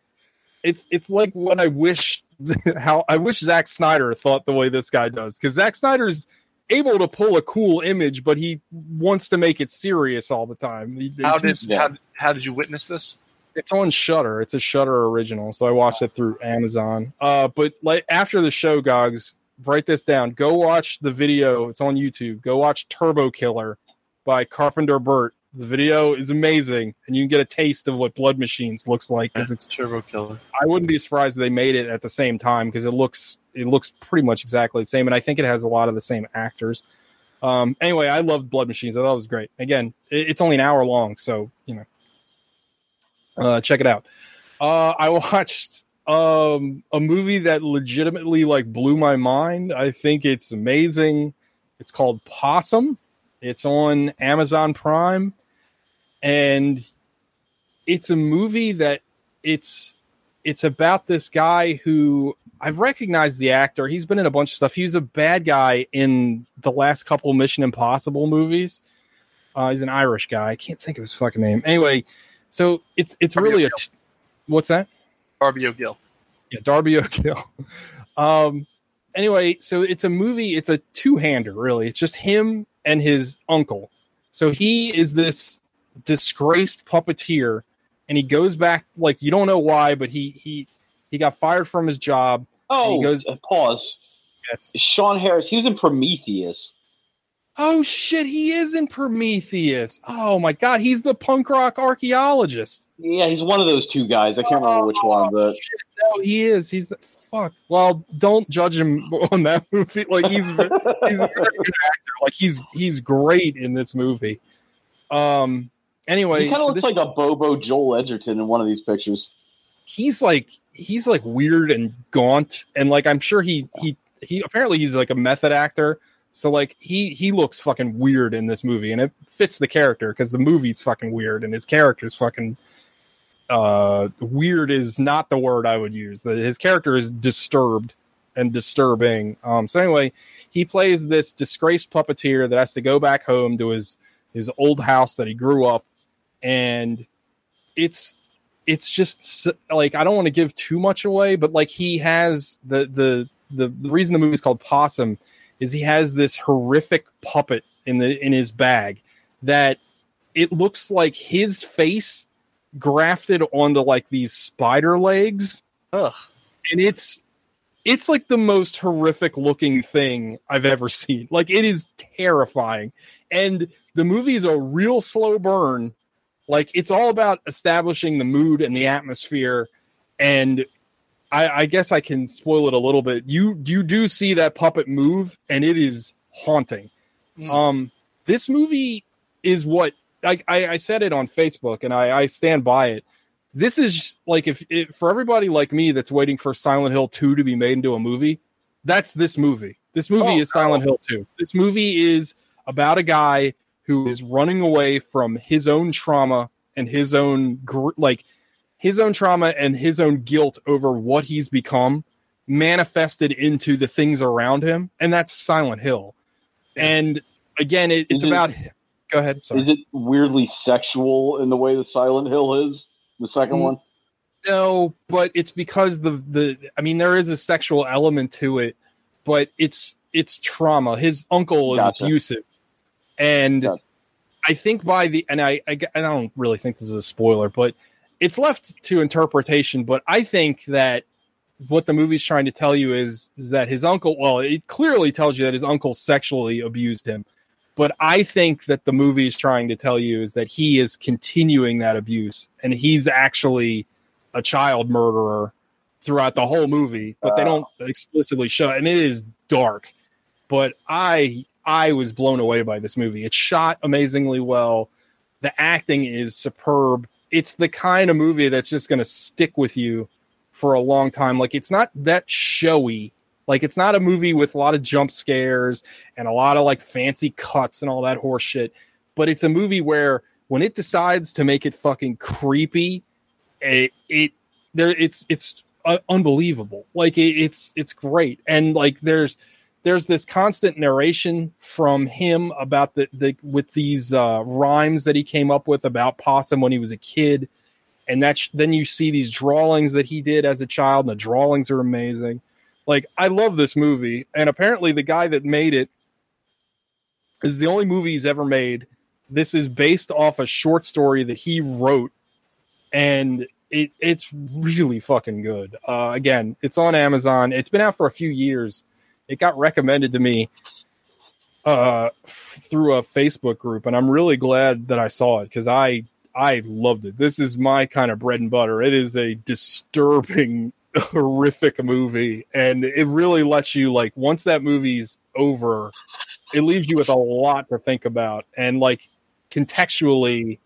it's it's like what I wish how I wish Zack Snyder thought the way this guy does because Zack Snyder's able to pull a cool image, but he wants to make it serious all the time. He- how did how, how did you witness this? It's on Shudder. It's a Shudder original, so I watched it through Amazon. Uh, but like after the show, Gogs, write this down. Go watch the video. It's on YouTube. Go watch Turbo Killer by Carpenter Brut. The video is amazing, and you can get a taste of what Blood Machines looks like because it's Turbo Killer. I wouldn't be surprised if they made it at the same time because it looks it looks pretty much exactly the same, and I think it has a lot of the same actors. Um, anyway, I loved Blood Machines. I thought it was great. Again, it, it's only an hour long, so you know, uh, check it out. Uh, I watched um, a movie that legitimately like blew my mind. I think it's amazing. It's called Possum. It's on Amazon Prime, and it's a movie that it's it's about this guy who I've recognized the actor. He's been in a bunch of stuff. He was a bad guy in the last couple Mission Impossible movies. Uh, he's an Irish guy. I can't think of his fucking name. Anyway, so it's it's Darby really a O'Gill. t- what's that? Darby O'Gill. Yeah, Darby O'Gill. Um, anyway, so it's a movie. It's a two-hander, really. It's just him and his uncle. So he is this disgraced puppeteer, and he goes back like you don't know why, but he he he got fired from his job. Oh, he goes- pause. Yes. Sean Harris. He was in Prometheus. Oh shit, he is in Prometheus. Oh my god, he's the punk rock archaeologist. Yeah, he's one of those two guys. I can't remember which one, but Shit, no, he is. He's the fuck. Well, don't judge him on that movie. Like he's he's a very good actor. Like he's he's great in this movie. Um. Anyway, he kind so of looks this- like a Bobo Joel Edgerton in one of these pictures. he's like he's like weird and gaunt, and like I'm sure he he he apparently he's like a method actor. So like he he looks fucking weird in this movie, and it fits the character because the movie's fucking weird and his character's fucking uh weird is not the word I would use. The, his character is disturbed and disturbing. Um so anyway, he plays this disgraced puppeteer that has to go back home to his his old house that he grew up and it's it's just like I don't want to give too much away, but like he has the the the, the reason the movie's called Possum is he has this horrific puppet in the in his bag that it looks like his face grafted onto like these spider legs Ugh. and it's it's like the most horrific looking thing I've ever seen. Like it is terrifying. And the movie is a real slow burn. Like it's all about establishing the mood and the atmosphere. And I, I guess I can spoil it a little bit. You you do see that puppet move, and it is haunting. Mm. Um, this movie is what I, I, I said it on Facebook, and I, I stand by it this is like if, if for everybody like me that's waiting for Silent Hill 2 to be made into a movie, that's this movie. This movie Oh, is Silent Hill 2. This movie is about a guy who is running away from his own trauma and his own gr- like his own trauma and his own guilt over what he's become manifested into the things around him and that's Silent Hill. And again, it, it's Is it- about Go ahead. Sorry. Is it weirdly sexual in the way the Silent Hill is? The second Mm, one. No, but it's because the the I mean there is a sexual element to it, but it's it's trauma. His uncle is Gotcha. abusive, and Gotcha. I think by the and I, I I don't really think this is a spoiler, but it's left to interpretation. But I think that what the movie's trying to tell you is is that his uncle. Well, it clearly tells you that his uncle sexually abused him. But I think that the movie is trying to tell you is that he is continuing that abuse, and he's actually a child murderer throughout the whole movie. But they don't explicitly show, it, and it is dark. But I I was blown away by this movie. It's shot amazingly well. The acting is superb. It's the kind of movie that's just going to stick with you for a long time. Like it's not that showy. Like it's not a movie with a lot of jump scares and a lot of like fancy cuts and all that horse shit. But it's a movie where when it decides to make it fucking creepy, it, it there it's it's uh, unbelievable. Like it, it's it's great. And like there's there's this constant narration from him about the, the with these uh, rhymes that he came up with about possum when he was a kid, and that's then you see these drawings that he did as a child, and the drawings are amazing. Like I love this movie, and apparently the guy that made it is the only movie he's ever made. This is based off a short story that he wrote, and it it's really fucking good. Uh, again, it's on Amazon. It's been out for a few years. It got recommended to me uh, through a Facebook group, and I'm really glad that I saw it because I I loved it. This is my kind of bread and butter. It is a disturbing, horrific movie, and it really lets you like once that movie's over, it leaves you with a lot to think about, and like contextually,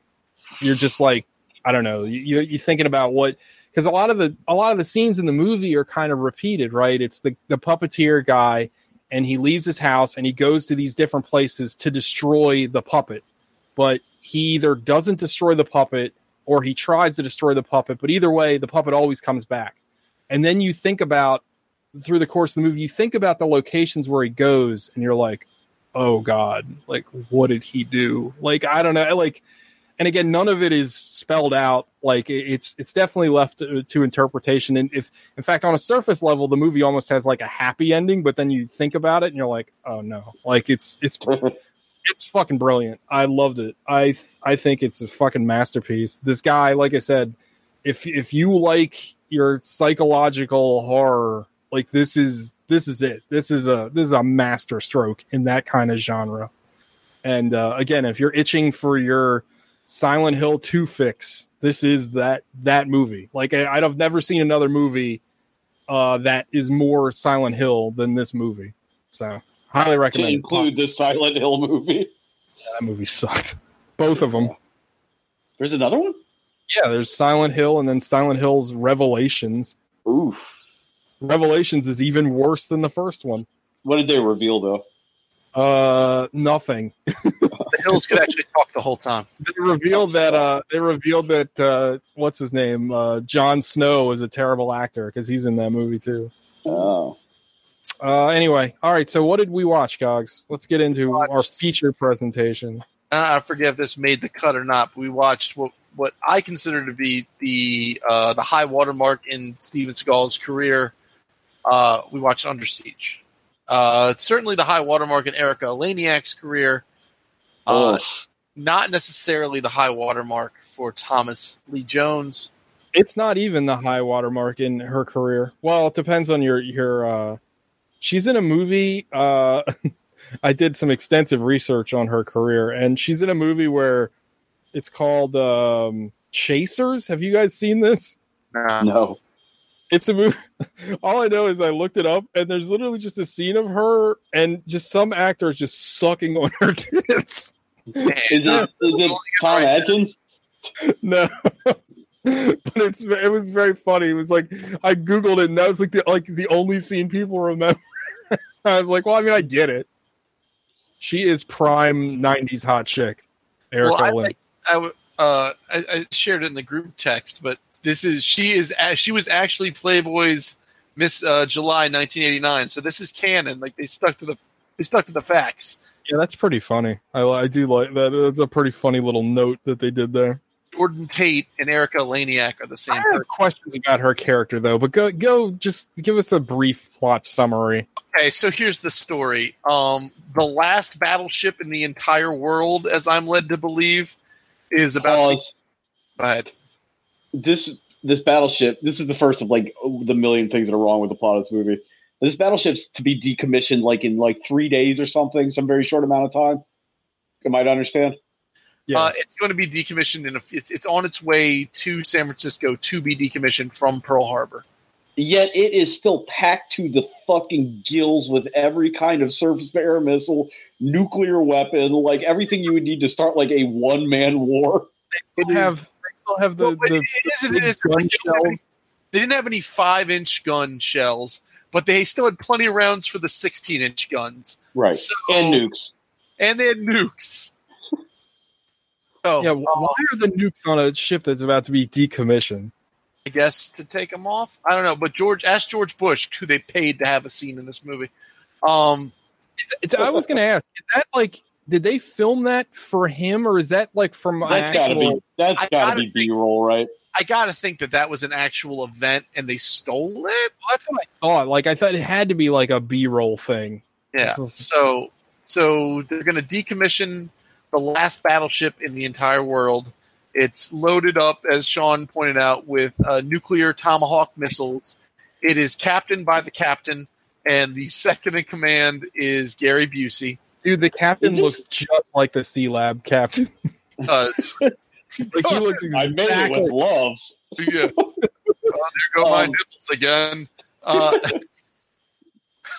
you're just like I don't know, you you're thinking about what because a lot of the a lot of the scenes in the movie are kind of repeated, right? It's the the puppeteer guy and he leaves his house and he goes to these different places to destroy the puppet. But he either doesn't destroy the puppet or he tries to destroy the puppet, but either way the puppet always comes back. And then you think about through the course of the movie, you think about the locations where he goes and you're like, "Oh god, like what did he do?" Like I don't know, like and again none of it is spelled out like it's it's definitely left to, to interpretation. And if in fact on a surface level the movie almost has like a happy ending but then you think about it and you're like oh no. Like it's it's it's fucking brilliant. I loved it. I i think it's a fucking masterpiece. This guy like i said if if you like your psychological horror like this is this is it. This is a this is a master stroke in that kind of genre. And uh, again if you're itching for your Silent Hill 2 fix. This is that that movie. Like I, I've never seen another movie uh, that is more Silent Hill than this movie. So highly recommend. it. include the Silent Hill movie. Yeah, that movie sucked. Both of them. There's another one. Yeah, there's Silent Hill and then Silent Hill's Revelations. Oof. Revelations is even worse than the first one. What did they reveal though? Uh, nothing. The hills could actually talk the whole time. They revealed that. Uh, they revealed that. Uh, what's his name? Uh, Jon Snow is a terrible actor because he's in that movie too. Oh. Uh, anyway, all right. So, what did we watch, Gogs? Let's get into Watched- our feature presentation. I forget if this made the cut or not. But we watched what what I consider to be the uh, the high watermark in Steven Seagal's career. Uh, we watched Under Siege. Uh, it's certainly the high watermark in Erika Eleniak's career. Uh, Oof. not necessarily the high watermark for Thomas Lee Jones. It's not even the high watermark in her career. Well, it depends on your your. Uh, she's in a movie. Uh, I did some extensive research on her career, and she's in a movie where it's called um, Chasers. Have you guys seen this? No. It's a movie. All I know is I looked it up, and there's literally just a scene of her and just some actors just sucking on her tits. Is it is it Tom Atkins? No, but it's it was very funny. It was like I googled it, and that was like the like the only scene people remember. I was like, well, I mean, I get it. She is prime '90s hot chick, Erica Well, I, Lynn. think I, w- uh, I, I shared it in the group text, but this is she is she was actually Playboy's Miss uh, July 1989. So this is canon. Like they stuck to the they stuck to the facts. Yeah, that's pretty funny. I, I do like that. It's a pretty funny little note that they did there. Jordan Tate and Erika Eleniak are the same I person. have questions about her character though, but go go just give us a brief plot summary. Okay, so here's the story. Um, the last battleship in the entire world, as I'm led to believe, is about. Pause. Go ahead. This this battleship. This is the first of like the million things that are wrong with the plot of this movie. This battleship's to be decommissioned like in like three days or something, some very short amount of time. Am I to understand? Yeah, Uh, it's going to be decommissioned in a. It's, it's on its way to San Francisco to be decommissioned from Pearl Harbor. Yet it is still packed to the fucking gills with every kind of surface to air missile, nuclear weapon, like everything you would need to start like a one man war. they have they still have the, Well, the it isn't- big it isn't- gun they didn't have any- shells. They didn't have any five inch gun shells, but they still had plenty of rounds for the 16 inch guns. Right. So- and nukes. And they had nukes. Oh, Yeah, why are the nukes on a ship that's about to be decommissioned? I guess to take them off. I don't know, but George ask George Bush who they paid to have a scene in this movie. Um, Is it- I was going to ask, is that like, did they film that for him, or is that like from an That's gotta be that's I gotta gotta be B roll, right? I got to think that that was an actual event and they stole it. That's what I thought. Like, I thought it had to be like a B-roll thing. Yeah. Is- So so they're going to decommission the last battleship in the entire world. It's loaded up, as Sean pointed out, with uh, nuclear tomahawk missiles. It is captained by the captain, and the second in command is Gary Busey. Dude, the captain Is this- looks just like the Sealab captain. Does. like he looks I made it exactly. with love. yeah. Oh, there go my Um, nipples again. Uh,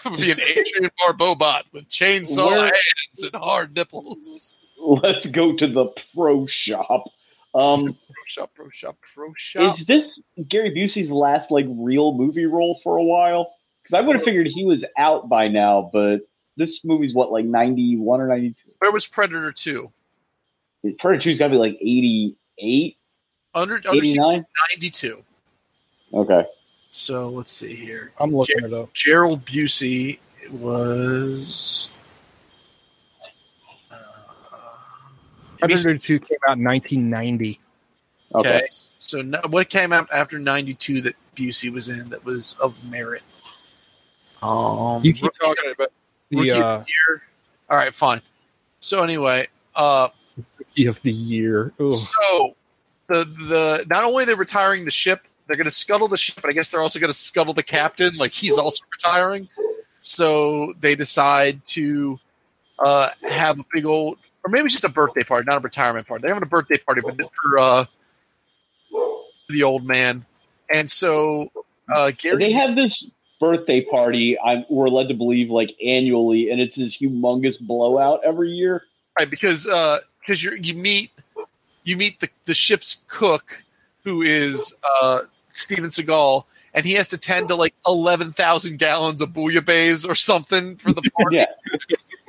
I'm gonna be an Adrian Barbobot with chainsaw Where- hands and hard nipples. Let's go to the pro shop. Um, Pro shop, pro shop, pro shop. is this Gary Busey's last like real movie role for a while? Because I would have figured he was out by now, but this movie's what like ninety one or ninety two. Where was Predator 2? Predator two's got to be like eighty eight. Under, under 92. Okay, So let's see here. I'm looking it up. Gerald Busey was. Uh, Predator 2 came out in 1990. okay. okay. So no, what came out after 92 that Busey was in that was of merit? Um, You keep talking about Rookie the of uh, the year. All right, fine. So anyway, uh, Rookie of the year. Ugh. so the the not only they're retiring the ship, they're going to scuttle the ship, but I guess they're also going to scuttle the captain. Like he's also retiring. So they decide to uh, have a big old, or maybe just a birthday party, not a retirement party. They're having a birthday party, but for uh, the old man. And so uh, Gary, They have this birthday party. I'm we're led to believe like annually, and it's this humongous blowout every year. right? Because because you you meet you meet the the ship's cook, who is uh, Steven Seagal, and he has to tend to like eleven thousand gallons of bouillabaisse or something for the party. Yeah.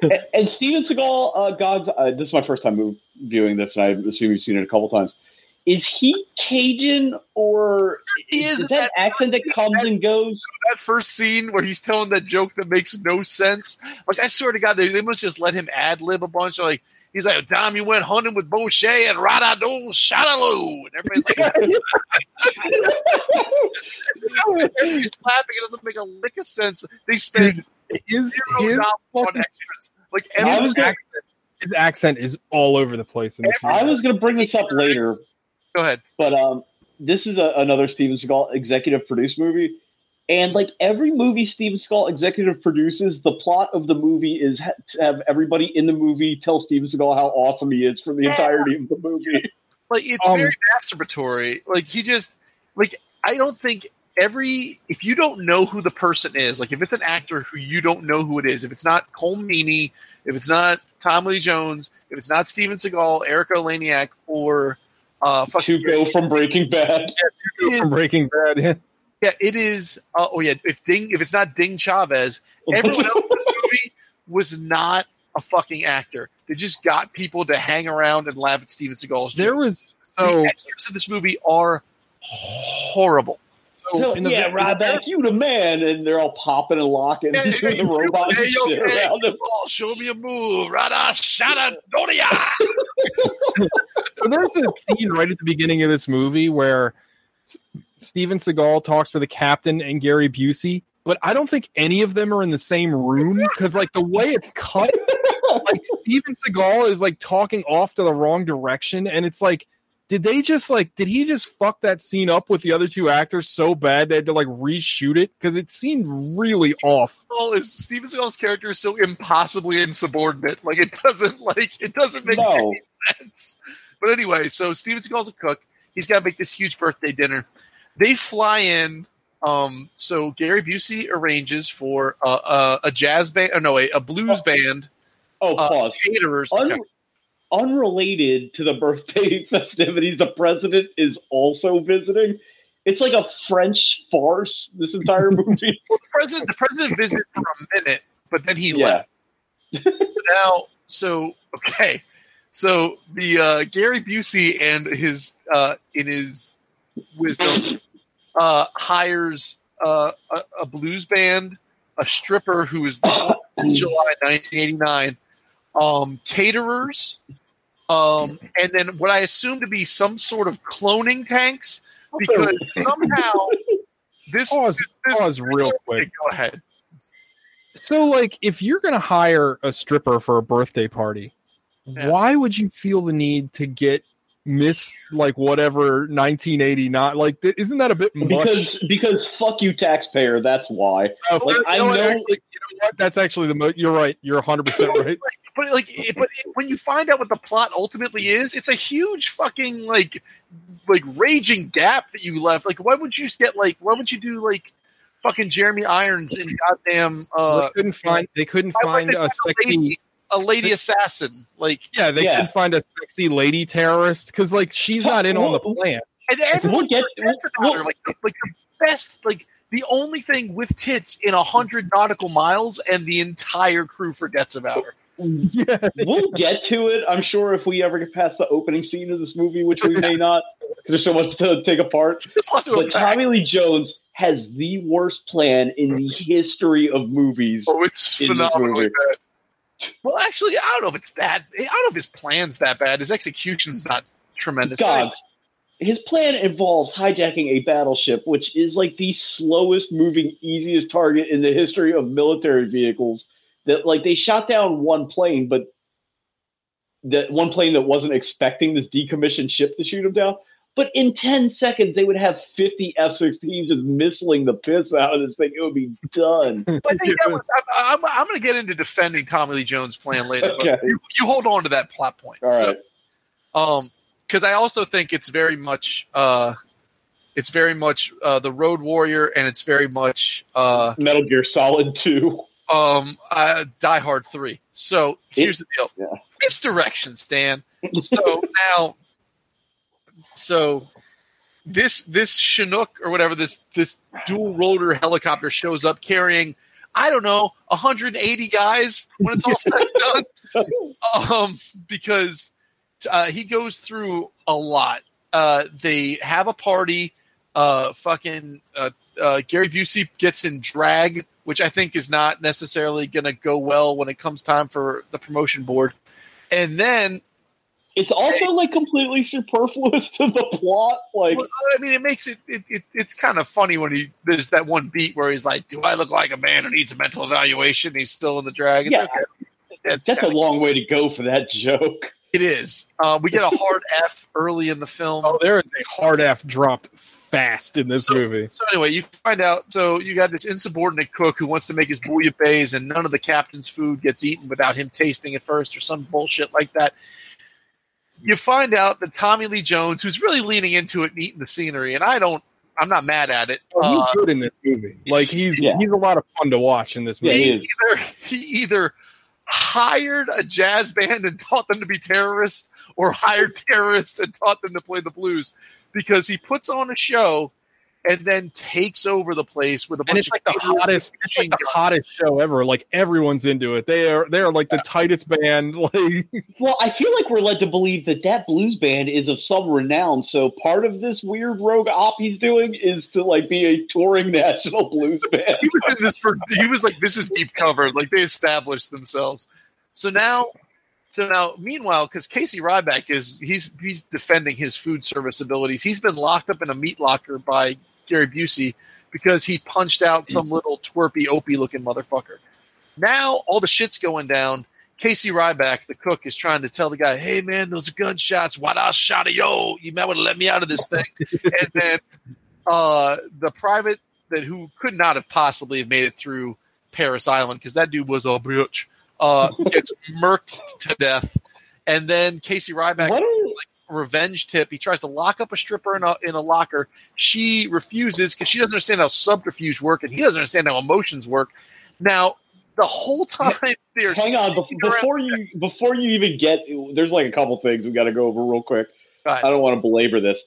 and, and Steven Seagal, uh, God's, uh, this is my first time viewing this, and I assume you've seen it a couple times. Is he Cajun or He is, is is that that- accent that comes and goes? That first scene where he's telling that joke that makes no sense. Like I swear to God, they, they must just let him ad lib a bunch. Of, like he's like, "Tom, you went hunting with Boucher and Radadoo Shadaloo," and everybody's like, everybody's laughing. It doesn't make a lick of sense. They spend His, zero his, dollars on fucking- Like I every was gonna- accent, his accent is all over the place in this movie. I was going to bring this up later, Go ahead. but um, this is a, another Steven Seagal executive produced movie. And like every movie Steven Seagal executive produces, the plot of the movie is ha- to have everybody in the movie tell Steven Seagal how awesome he is for the entirety of the movie. Like it's Um, very masturbatory. Like he just like I don't think every if you don't know who the person is, like if it's an actor who you don't know who it is, if it's not Colm Meaney, if it's not Tom Lee Jones, if it's not Steven Seagal, Erika Eleniak, or uh fucking Tuco from Breaking Bad. from Breaking Bad. Yeah. yeah, it is. Uh, oh yeah, if Ding, if it's not Ding Chavez, everyone else in this movie was not a fucking actor. They just got people to hang around and laugh at Steven Seagal's. There jokes. was the so extras in this movie are horrible. So in the yeah, Ryback, you the man, and they're all popping and locking, Yeah, and yeah, the yeah. robots Hey, and yo, hey, around him. oh, show me a move, Rada Shada Doria. so there's a scene right at the beginning of this movie where Steven Seagal talks to the captain and Gary Busey, but I don't think any of them are in the same room because, like, the way it's cut, like Steven Seagal is like talking off to the wrong direction, and it's like, did they just like, did he just fuck that scene up with the other two actors so bad they had to like reshoot it because it seemed really off. Well, is Steven Seagal's character is so impossibly insubordinate. Like it doesn't like it doesn't make No. any sense. But anyway, so Steven Seagal's a cook. He's got to make this huge birthday dinner. They fly in. Um, so Gary Busey arranges for uh, uh, a jazz band, or no, a, a blues band, Oh, uh, pause. caterers. Un- Okay. Unrelated to the birthday festivities, the president is also visiting. It's like a French farce. This entire movie. Well, the president, the president visited for a minute, but then he Yeah. left. so now, so okay, so the uh, Gary Busey and his uh, in his wisdom uh, hires uh, a, a blues band, a stripper who is in July 1989, um, caterers, um, and then what I assume to be some sort of cloning tanks because somehow this Pause, this- pause real quick. Go ahead. So, like, if you're going to hire a stripper for a birthday party, Yeah. why would you feel the need to get miss like whatever 1989 like th- isn't that a bit much because because fuck you taxpayer that's why Uh, like, you I know what, actually, you know what? that's actually the mo- you're right you're 100% right But like, but when you find out what the plot ultimately is, it's a huge fucking like, like raging gap that you left. Like, why would you just get like, why would you do like, fucking Jeremy Irons in goddamn uh, they couldn't find they couldn't find they a find sexy lady, a lady assassin? Like, yeah they Yeah. couldn't find a sexy lady terrorist because like she's not in on the plan and everyone We'll get- forgets about we'll- her. Like, like the best, like the only thing with tits in a hundred nautical miles, and the entire crew forgets about her. yeah we'll get to it i'm sure if we ever get past the opening scene of this movie which we may not because there's so much to take apart to but unpack. tommy lee jones has the worst plan in the history of movies Oh, it's in phenomenally bad. Well, actually, I don't know if it's that. I don't know if his plan's that bad. His execution's not tremendous. gods his plan involves hijacking a battleship which is like the slowest moving easiest target in the history of military vehicles that like they shot down one plane but that one plane that wasn't expecting this decommissioned ship to shoot him down but in 10 seconds they would have 50 f-16s just missiling the piss out of this thing it would be done But hey, was, I'm, I'm, I'm going to get into defending Tommy Lee Jones' plan later. but Okay. you, you hold on to that plot point. all right So, um, because I also think it's very much, uh, it's very much uh, the Road Warrior, and it's very much uh, metal gear solid 2 um, uh, Die Hard Three. So here's the deal: yeah. misdirection, Stan. So now, so this this Chinook or whatever this this dual rotor helicopter shows up carrying I don't know 180 guys when it's all said and done, um, because uh, he goes through a lot. Uh, they have a party. Uh, fucking uh, uh, Gary Busey gets in drag, which I think is not necessarily going to go well when it comes time for the promotion board. And then it's also like completely superfluous to the plot like Well, I mean, it makes it, it, it it's kind of funny when he there's that one beat where he's like, "Do I look like a man who needs a mental evaluation?" He's still in the drag. It's Yeah. okay. That's, that's a long way to go for that joke it is. Uh, we get a hard F early in the film. oh there is a hard f dropped fast in this movie So anyway, you find out. So you got this insubordinate cook who wants to make his bouillabaisse, and none of the captain's food gets eaten without him tasting it first, or some bullshit like that. You find out that Tommy Lee Jones, who's really leaning into it and eating the scenery, and I don't, I'm not mad at it. Oh, Uh, he's good in this movie. Like he's Yeah. he's a lot of fun to watch in this movie. he he either he either hired a jazz band and taught them to be terrorists, or hired terrorists and taught them to play the blues, because he puts on a show and then takes over the place with a bunch and it's of like the hottest it's like the guns. hottest show ever. Like everyone's into it. They are they are like the tightest band. Like Well, I feel like we're led to believe that that blues band is of some renown. So part of this weird rogue op he's doing is to like be a touring national blues band. he was in this for he was like this is deep cover like they established themselves so now so now meanwhile because casey ryback is he's he's defending his food service abilities he's been locked up in a meat locker by gary busey because he punched out some little twerpy opie looking motherfucker. Now all the shit's going down. Casey ryback the cook is trying to tell the guy hey man those are gunshots why I shot a yo you might want to let me out of this thing. And then uh the private that who could not have possibly have made it through Parris Island because that dude was a bitch. Uh, gets murked to death, and then Casey Ryback What like revenge tip. He tries to lock up a stripper in a in a locker. She refuses because she doesn't understand how subterfuge work, and he doesn't understand how emotions work. Now, the whole time they're Hang on, bef- before you before you even get there's like a couple things we got to go over real quick. Go. I don't want to belabor this.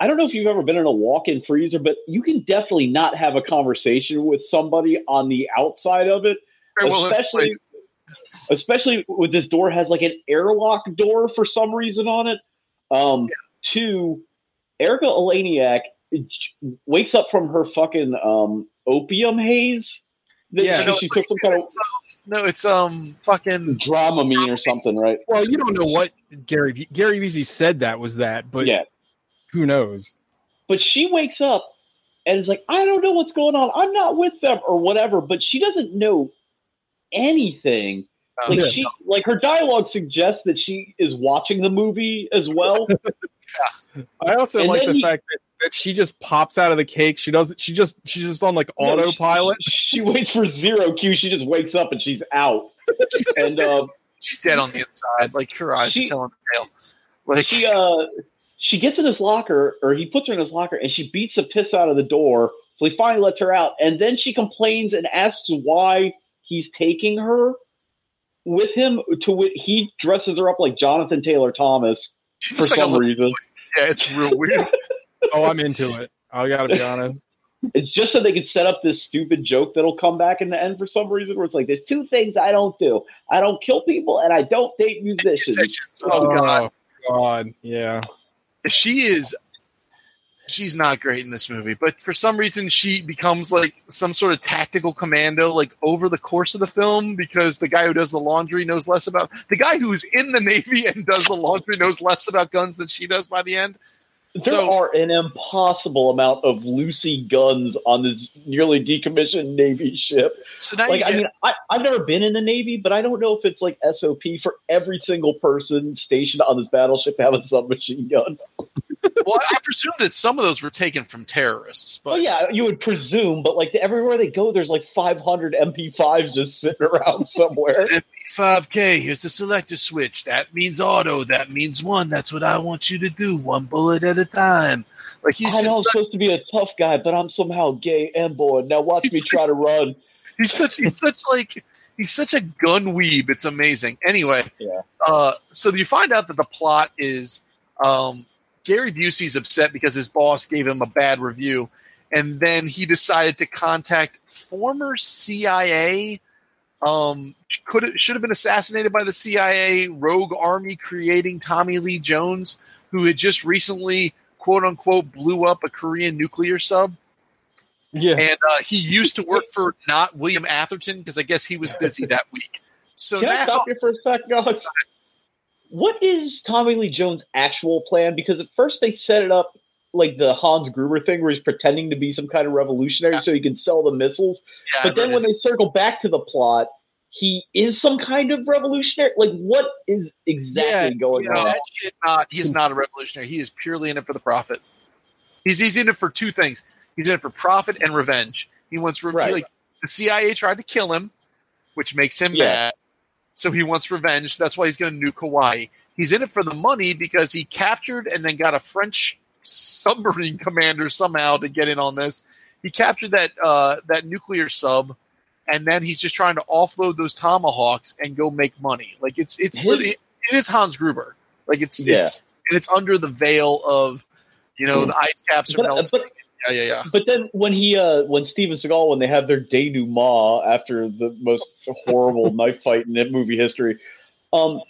I don't know if you've ever been in a walk-in freezer, but you can definitely not have a conversation with somebody on the outside of it, well especially especially with this door has like an airlock door for some reason on it. Um, Two, Erika Eleniak wakes up from her fucking um, opium haze. That Yeah. she, she took some kind of It's, um, no, it's um fucking Dramamine or something, right? well, you don't know what Gary Gary Busey said that was that, but yeah. who knows? But she wakes up and is like, I don't know what's going on. I'm not with them or whatever. But she doesn't know anything Like Yeah. she, like her dialogue suggests that she is watching the movie as well. I also And like the he- fact that, that she just pops out of the cake. She doesn't. She just she's just on like No, autopilot. She, she waits for zero Q. She just wakes up and she's out. and um, She's dead on the inside. Like her eyes She- are telling the tale. Like she uh she gets in his locker or he puts her in his locker and she beats the piss out of the door so he finally lets her out and then she complains and asks why he's taking her with him to wit he dresses her up like jonathan taylor thomas she for looks like a some little- reason Yeah, it's real weird. oh, I'm into it. I gotta be honest. it's just so they can set up this stupid joke that'll come back in the end for some reason where it's like there's two things i don't do i don't kill people and i don't date musicians Musicians. Oh god. Oh, god, yeah. she is she's not great in this movie but for some reason she becomes like some sort of tactical commando like over the course of the film because the guy who does the laundry knows less about the guy who is in the navy and does the laundry knows less about guns than she does by the end There So- are an impossible amount of Lucy guns on this nearly decommissioned Navy ship. so now Like, you I mean, I, I've never been in the Navy, but I don't know if it's like SOP for every single person stationed on this battleship to have a submachine gun. Well i presume that some of those were taken from terrorists but Well, yeah, you would presume, but like everywhere they go, there's like 500 MP5s just sitting around somewhere. 5k here's the selector switch that means auto that means one that's what i want you to do one bullet at a time like he's I know I'm supposed to be a tough guy, but I'm somehow gay and bored. Now watch me try to run. he's such he's such like he's such a gun weeb. It's amazing. Anyway, Yeah. Uh, so you find out that the plot is um, Gary Busey's upset because his boss gave him a bad review, and then he decided to contact former CIA. Um, could should have been assassinated by the CIA rogue army creating Tommy Lee Jones, who had just recently quote unquote blew up a Korean nuclear sub Yeah. and uh, he used to work for not William Atherton because I guess he was busy that week. So Can I stop you for a second? What is Tommy Lee Jones' actual plan? Because at first they set it up like the Hans Gruber thing, where he's pretending to be some kind of revolutionary Yeah. so he can sell the missiles. yeah, but then when they circle back to the plot, he is some kind of revolutionary. Like, what is exactly Yeah, going you know, on? shit- not, he's not a revolutionary. He is purely in it for the profit. He's he's in it for two things. He's in it for profit and revenge. He wants revenge. Right. like the CIA tried to kill him, which makes him mad. So he wants revenge. That's why he's going to nuke Hawaii. He's in it for the money because he captured and then got a French submarine commander somehow to get in on this. He captured that uh, that nuclear sub, and then he's just trying to offload those tomahawks and go make money. Like it's it's really it is Hans Gruber. Like it's Yeah. it's and it's under the veil of you know the ice caps are But- melting. but- yeah, yeah, yeah. But then when he, uh, when Steven Seagal, when they have their denouement after the most horrible knife fight in that movie history, um,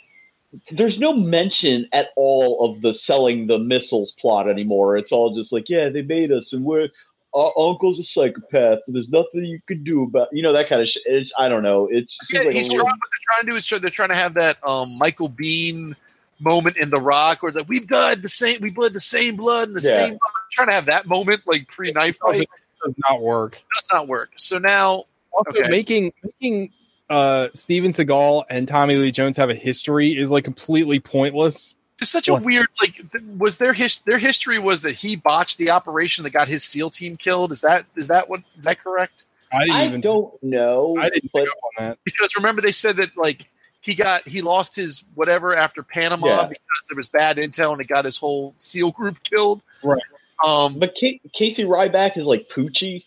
there's no mention at all of the selling the missiles plot anymore. It's all just like, yeah, they made us, and we're our uncle's a psychopath. There's nothing you can do about, you know, that kind of shit. It's, I don't know. It's Yeah, like he's trying. What they're trying to do is try, they're trying to have that um, Michael Biehn moment in The Rock, where like we've died the same, we bled the same blood and the Yeah. same. Blood. Trying to have that moment like pre knife fight does not work. does not work. So now, Also, Okay. making making uh, Steven Seagal and Tommy Lee Jones have a history is like completely pointless. it's such a What? weird like. th- Was their his their history was that he botched the operation that got his SEAL team killed? Is that is that what is that correct? I didn't I even. don't know. I didn't but pick up on that. Because remember they said that like he got he lost his whatever after Panama Yeah. because there was bad intel and it got his whole SEAL group killed. Right. Um, But Ca- Casey Ryback is like Poochie.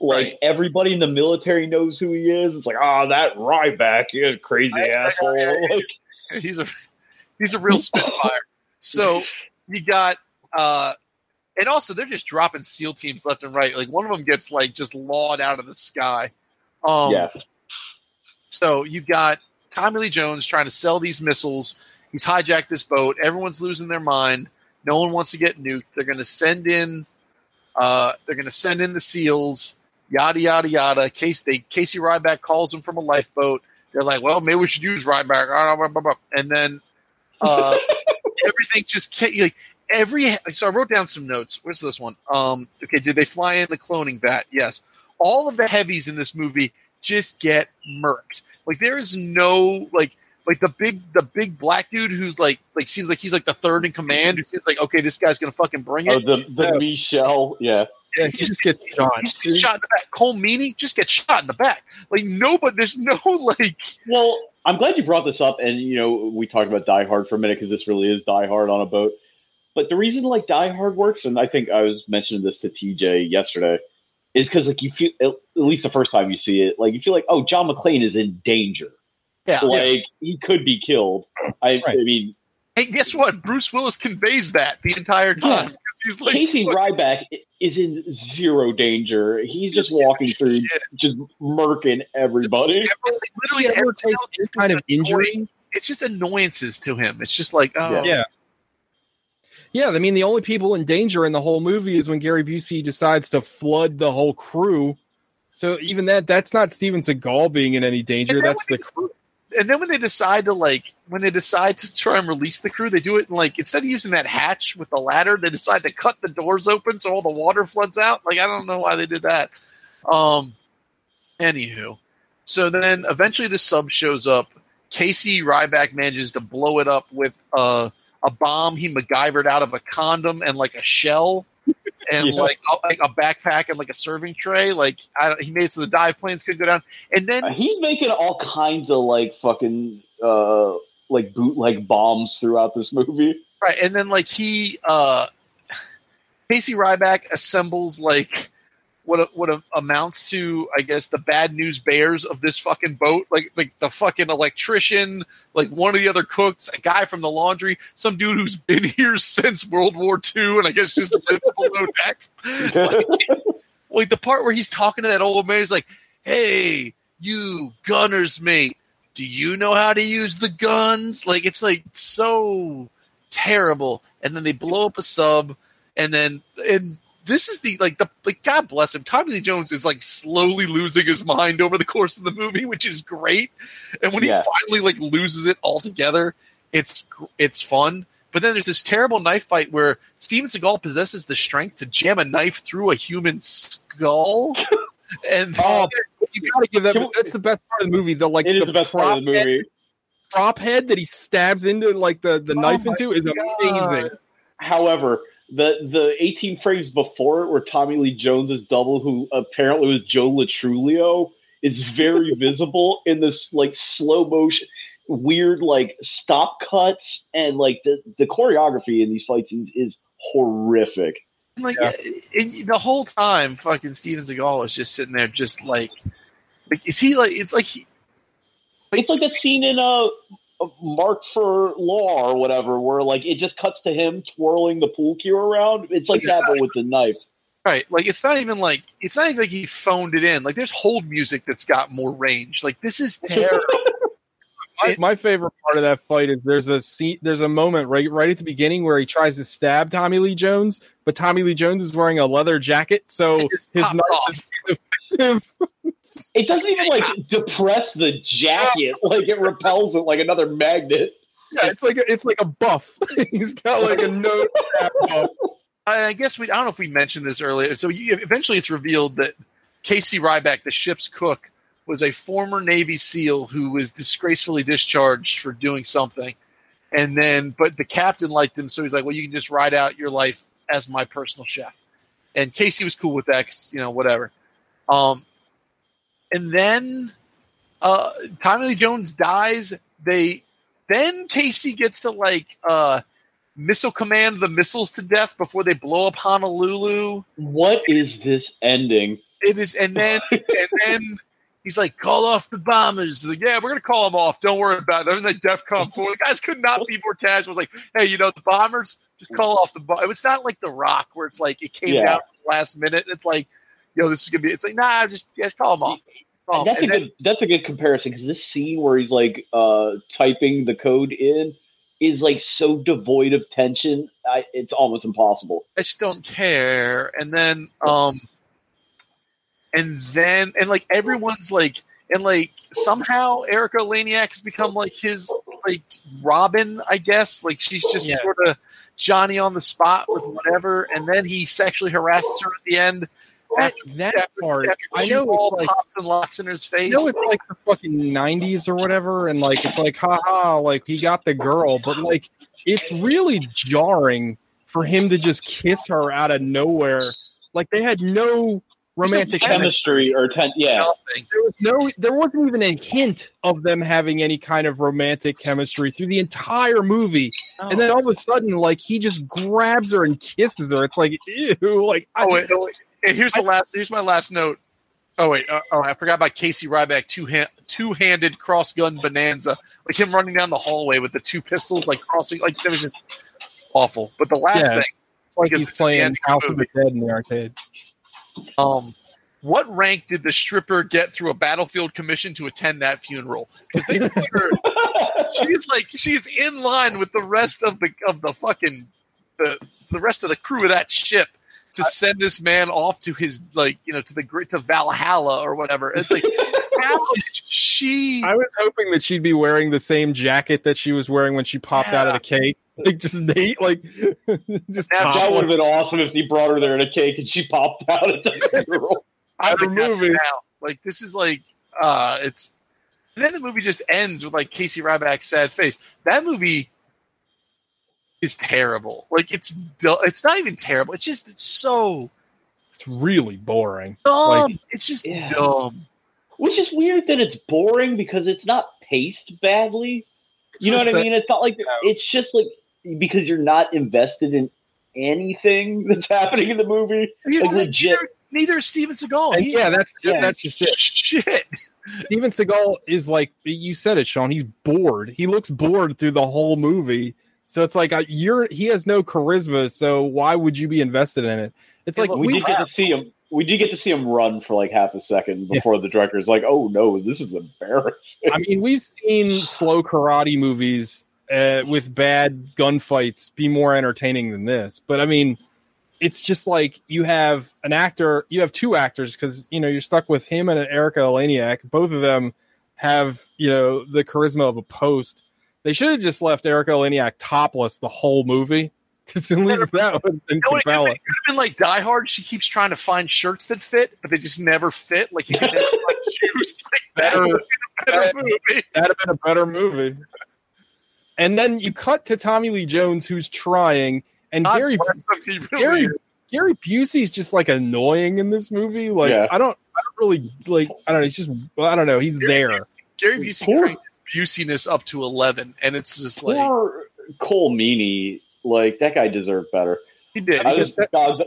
Like Right. everybody in the military knows who he is. It's like, oh, that Ryback, you a crazy I- I- asshole. I- I- like, he's a he's a real spitfire. So you got uh and also they're just dropping SEAL teams left and right. Like one of them gets like just lawed out of the sky. Um yeah, so you've got Tommy Lee Jones trying to sell these missiles. He's hijacked this boat. Everyone's losing their mind. No one wants to get nuked. They're going to send in. Uh, they're going to send in the SEALs. Yada yada yada. Case they Casey Ryback calls them from a lifeboat. They're like, well, maybe we should use Ryback. And then uh, everything just like every. So I wrote down some notes. Where's this one? Um, okay, did they fly in the cloning vat? Yes. All of the heavies in this movie just get murked. Like there is no like like the big the big black dude who's like like seems like he's like the third in command. Who seems like okay, this guy's gonna fucking bring Oh, it. the the Michelle, yeah. Yeah, he just gets shot. He just gets shot in the back. Colm Meaney just gets shot in the back. Like nobody, there's no like. Well, I'm glad you brought this up, and you know we talked about Die Hard for a minute because this really is Die Hard on a boat. But the reason like Die Hard works, and I think I was mentioning this to TJ yesterday, is because like you feel at least the first time you see it, like you feel like oh John McClane is in danger, Yeah. like he could be killed. I, I mean, Hey, guess what? Bruce Willis conveys that the entire time. 'Cause He's like, Casey look, Ryback is in zero danger. He's just walking through, just murking everybody. literally ever take else any kind of annoying. injury? It's just annoyances to him. It's just like, oh, Yeah. Yeah, I mean the only people in danger in the whole movie is when Gary Busey decides to flood the whole crew. So even that that's not Steven Seagal being in any danger. That's the crew. And then when they decide to like when they decide to try and release the crew, they do it in like instead of using that hatch with the ladder, they decide to cut the doors open so all the water floods out. Like I don't know why they did that. Um anywho. So then eventually the sub shows up. Casey Ryback manages to blow it up with uh, a bomb he MacGyvered out of a condom and like a shell. And Yeah. like, a, like a backpack and like a serving tray, like I, don't- he made it so the dive planes could go down. And then Uh, he's making all kinds of like fucking uh like bootleg bombs throughout this movie. Right, and then like he uh Casey Ryback assembles like what what amounts to I guess the bad news bears of this fucking boat, like like the fucking electrician, like one of the other cooks, a guy from the laundry, some dude who's been here since World War II, and I guess just lives below decks. Like, like the part where he's talking to that old man, he's like, "Hey, you gunners mate, do you know how to use the guns?" Like it's like so terrible. And then they blow up a sub, and then and this is the like the like God bless him. Tommy Lee Jones is like slowly losing his mind over the course of the movie, which is great. And when Yeah. he finally like loses it altogether, it's it's fun. But then there's this terrible knife fight where Steven Seagal possesses the strength to jam a knife through a human skull. and Oh, you gotta give that. That's the best part of the movie. The like It is the, the best part of the movie. Head, prop head that he stabs into like the the oh knife my into is amazing. However, the the 18 frames before it, where Tommy Lee Jones's double, who apparently was Joe Latrulio, is very visible in this like slow motion, weird like stop cuts, and like the the choreography in these fight scenes is horrific. like and the whole time, fucking Steven Seagal is just sitting there, just like, like is he like? It's like he, It's like that scene in uh, Mark for Law or whatever, where like it just cuts to him twirling the pool cue around. It's like that, but with the knife. Right. Like it's not even like it's not even like he phoned it in. Like there's hold music that's got more range. Like this is terrible. My, my favorite part of that fight is there's a scene, there's a moment right right at the beginning where he tries to stab Tommy Lee Jones, but Tommy Lee Jones is wearing a leather jacket, so his knife off. is ineffective. It doesn't even like depress the jacket; like it repels it like another magnet. Yeah, it's like a, it's like a buff. He's got like a nose buff. I I guess we I don't know if we mentioned this earlier. So you, eventually it's revealed that Casey Ryback, the ship's cook, was a former Navy SEAL who was disgracefully discharged for doing something. And then, but the captain liked him, so he's like, "Well, you can just ride out your life as my personal chef." And Casey was cool with that, 'cause, you know, whatever. Um, and then uh, Tommy Lee Jones dies. They then Casey gets to like uh, missile command the missiles to death before they blow up Honolulu. What is this ending? It is, and then and then he's like, "Call off the bombers." He's like, "Yeah, we're gonna call them off. Don't worry about it." They're in like DefCon four. The guys could not be more casual. It's like, "Hey, you know the bombers, just call off the bomb." It's not like The Rock where it's like it came Yeah. down last minute. It's like, yo, this is gonna be. It's like, nah, just just call them off. 'Em. that's a good. That's a good comparison because this scene where he's like uh typing the code in is like so devoid of tension. I, it's almost impossible. I just don't care. And then, um, and then, and like everyone's like, and like somehow Erika Eleniak has become like his like Robin, I guess. Like she's just Yeah. sort of Johnny on the spot with whatever. And then he sexually harasses her at the end. That, that part. After I know all it's like pops and locks in his face. know it's like the fucking '90s or whatever, and like it's like, haha, like he got the girl, but like it's really jarring for him to just kiss her out of nowhere. Like they had no romantic chemistry. chemistry or ten, yeah. Nothing. There was no, there wasn't even a hint of them having any kind of romantic chemistry through the entire movie. And then all of a sudden, like he just grabs her and kisses her. It's like, ew, like I, Oh wait, oh, wait. And here's the last. Here's my last note. Oh wait, uh, oh I forgot about Casey Ryback two hand two handed cross gun bonanza, like him running down the hallway with the two pistols, like crossing, like it was just awful. But the last Yeah. thing, it's like he's this is the playing House of the Dead in the arcade. Um, what rank did the stripper get through a battlefield commission to attend that funeral? Because they her, she's like she's in line with the rest of the of the fucking the the rest of the crew of that ship to send this man off to his like you know to the to Valhalla or whatever. It's like how did she? I was hoping that she'd be wearing the same jacket that she was wearing when she popped out of the cake. Like just Nate, like just That- That would have been awesome if he brought her there in a cake and she popped out at the funeral. I Every would movie. now. Like this is like uh it's and then the movie just ends with like Casey Ryback's sad face. That movie is terrible. Like it's du- it's not even terrible. It's just it's so It's really boring. dumb. Like- it's just Yeah. dumb. Which is weird that it's boring because it's not paced badly. You know just what I mean? It's not like it's just like because you're not invested in anything that's happening in the movie. Like legit. Neither, neither is Steven Seagal. And He- yeah, that's Yeah. that's just it. shit. Steven Seagal is like you said it, Sean. He's bored. He looks bored through the whole movie. So it's like uh, you're he has no charisma. So why would you be invested in it? It's like we we did get to see him. We did get to see him run for like half a second before the director's like, "Oh no, this is embarrassing." I mean, we've seen slow karate movies uh, with bad gunfights be more entertaining than this. But I mean, it's just like you have an actor, you have two actors because you know you're stuck with him and Erika Eleniak. Both of them have you know the charisma of a post. They should have just left Erika Eleniak topless the whole movie because at least that would have been know it could compelling. have been like Die Hard. She keeps trying to find shirts that fit, but they just never fit. Like you could never like that. Better- Would've been a better movie. That'd have been a better movie. And then you cut to Tommy Lee Jones, who's trying, and God Gary bless really Gary is. Gary Busey's just like annoying in this movie. Like Yeah. I don't, I don't really like. I don't know. He's just, I don't know. He's there. Gary Busey Poor- cranked his Buseyness up to eleven, and it's just like Poor Colm Meaney, like that guy deserved better. he did. I was, I was,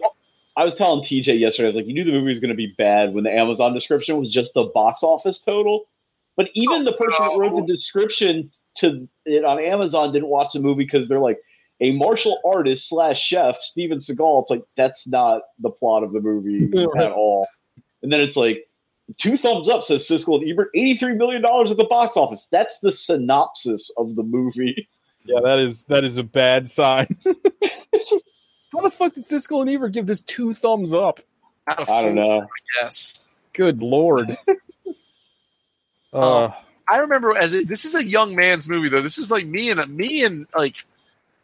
I was telling TJ yesterday, I was like, you knew the movie was going to be bad when the Amazon description was just the box office total. But even oh, the person that wrote the description to it on Amazon didn't watch the movie because they're like a martial artist slash chef, Steven Seagal. It's like that's not the plot of the movie at all. And then it's like two thumbs up says Siskel and Ebert, eighty three million dollars at the box office. That's the synopsis of the movie. Yeah, that is that is a bad sign. How the fuck did Siskel and Ebert give this two thumbs up? Out of I don't four, know. Yes. Good lord. Uh, I remember as a, this is a young man's movie though. This is like me and me and like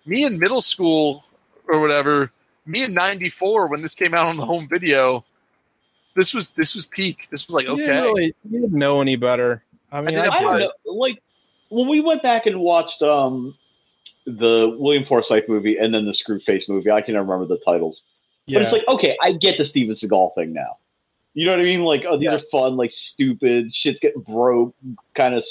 me in middle school or whatever. Me in '94 when this came out on the home video. This was this was peak. This was like you okay. didn't really you didn't know any better. I mean, I, didn't- I don't know. Like when we went back and watched um the William Forsythe movie and then the Screwface movie, I can never remember the titles. Yeah. But it's like, okay, I get the Steven Seagal thing now. You know what I mean? Like, oh, these Yeah. are fun, like stupid, shit's getting broke, kind of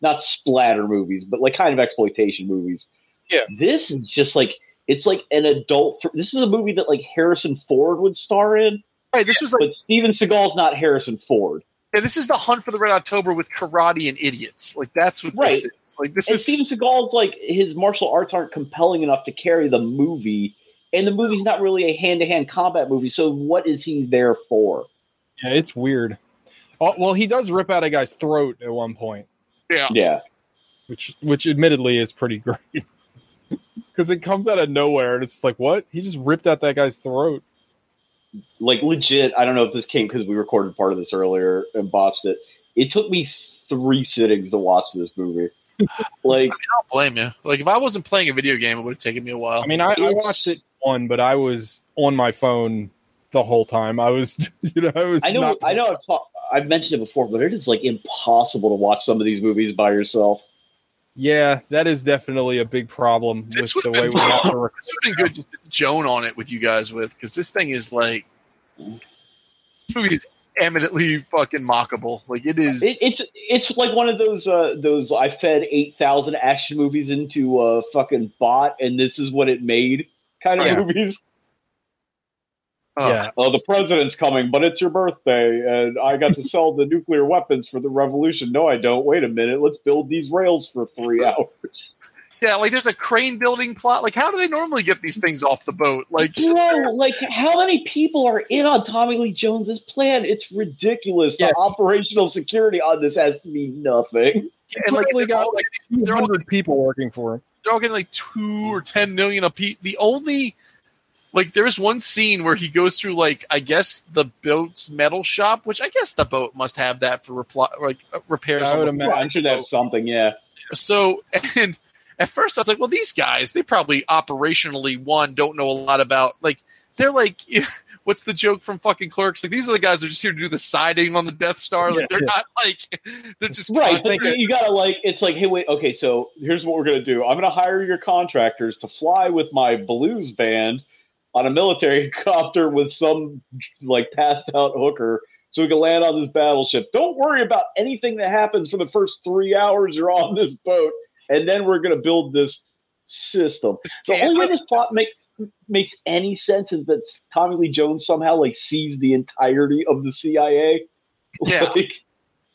not splatter movies, but like kind of exploitation movies. Yeah. This is just like it's like an adult. Th- this is a movie that like Harrison Ford would star in, Right, this was like but Steven Seagal's not Harrison Ford. yeah, this is the hunt for the Red October with karate and idiots. Like that's what Right. this is. Like this and is Steven Seagal's like his martial arts aren't compelling enough to carry the movie, and the movie's not really a hand to hand combat movie. So what is he there for? Yeah, it's weird. Oh, well, he does rip out a guy's throat at one point, yeah. Yeah, which which admittedly is pretty great. Because it comes out of nowhere and it's just like, what? He just ripped out that guy's throat. like legit. I don't know if this came because we recorded part of this earlier and botched it. It took me three sittings to watch this movie. Like I don't blame you. Like if I wasn't playing a video game, it would have taken me a while. I mean, I, I watched it one, but I was on my phone the whole time. I was, you know, I was. I know, not- I know. I've, talk, I've mentioned it before, but it is like impossible to watch some of these movies by yourself. Yeah, that is definitely a big problem with This would the way been, we have to. Rec- this would have been good just to Joan on it with you guys with because this thing is like this movie is eminently fucking mockable. Like it is. It, it's it's like one of those uh, those I fed eight thousand action movies into a fucking bot, and this is what it made kind of Yeah. movies. Oh, yeah, Oh, the president's coming, but it's your birthday, and I got to sell the nuclear weapons for the revolution. No, I don't. Wait a minute. Let's build these rails for three hours. yeah, like there's a crane building plot. Like how do they normally get these things off the boat? Like Bro, like how many people are in on Tommy Lee Jones's plan? It's ridiculous. Yeah. The operational security on this has to be nothing. and like they're got like two they're all hundred people working for him. they're all getting like two or ten million a piece. The only like there is one scene where he goes through like I guess the boat's metal shop, which I guess the boat must have that for reply like uh, repairs. I would imagine I'm sure that's something. Yeah. So, and at first I was like, well, these guys, they probably operationally, one, don't know a lot about, like, they're like, what's the joke from fucking Clerks? Like, these are the guys that are just here to do the siding on the Death Star. Like, Yeah. they're not like, they're just Right. But you gotta like it's like, hey, wait, okay, so here's what we're gonna do. I'm gonna hire your contractors to fly with my blues band on a military copter with some like passed out hooker so we can land on this battleship. Don't worry about anything that happens for the first three hours you're on this boat, and then we're gonna build this system. The Yeah, only way this plot makes makes any sense is that Tommy Lee Jones somehow like sees the entirety of the CIA. Yeah. Like,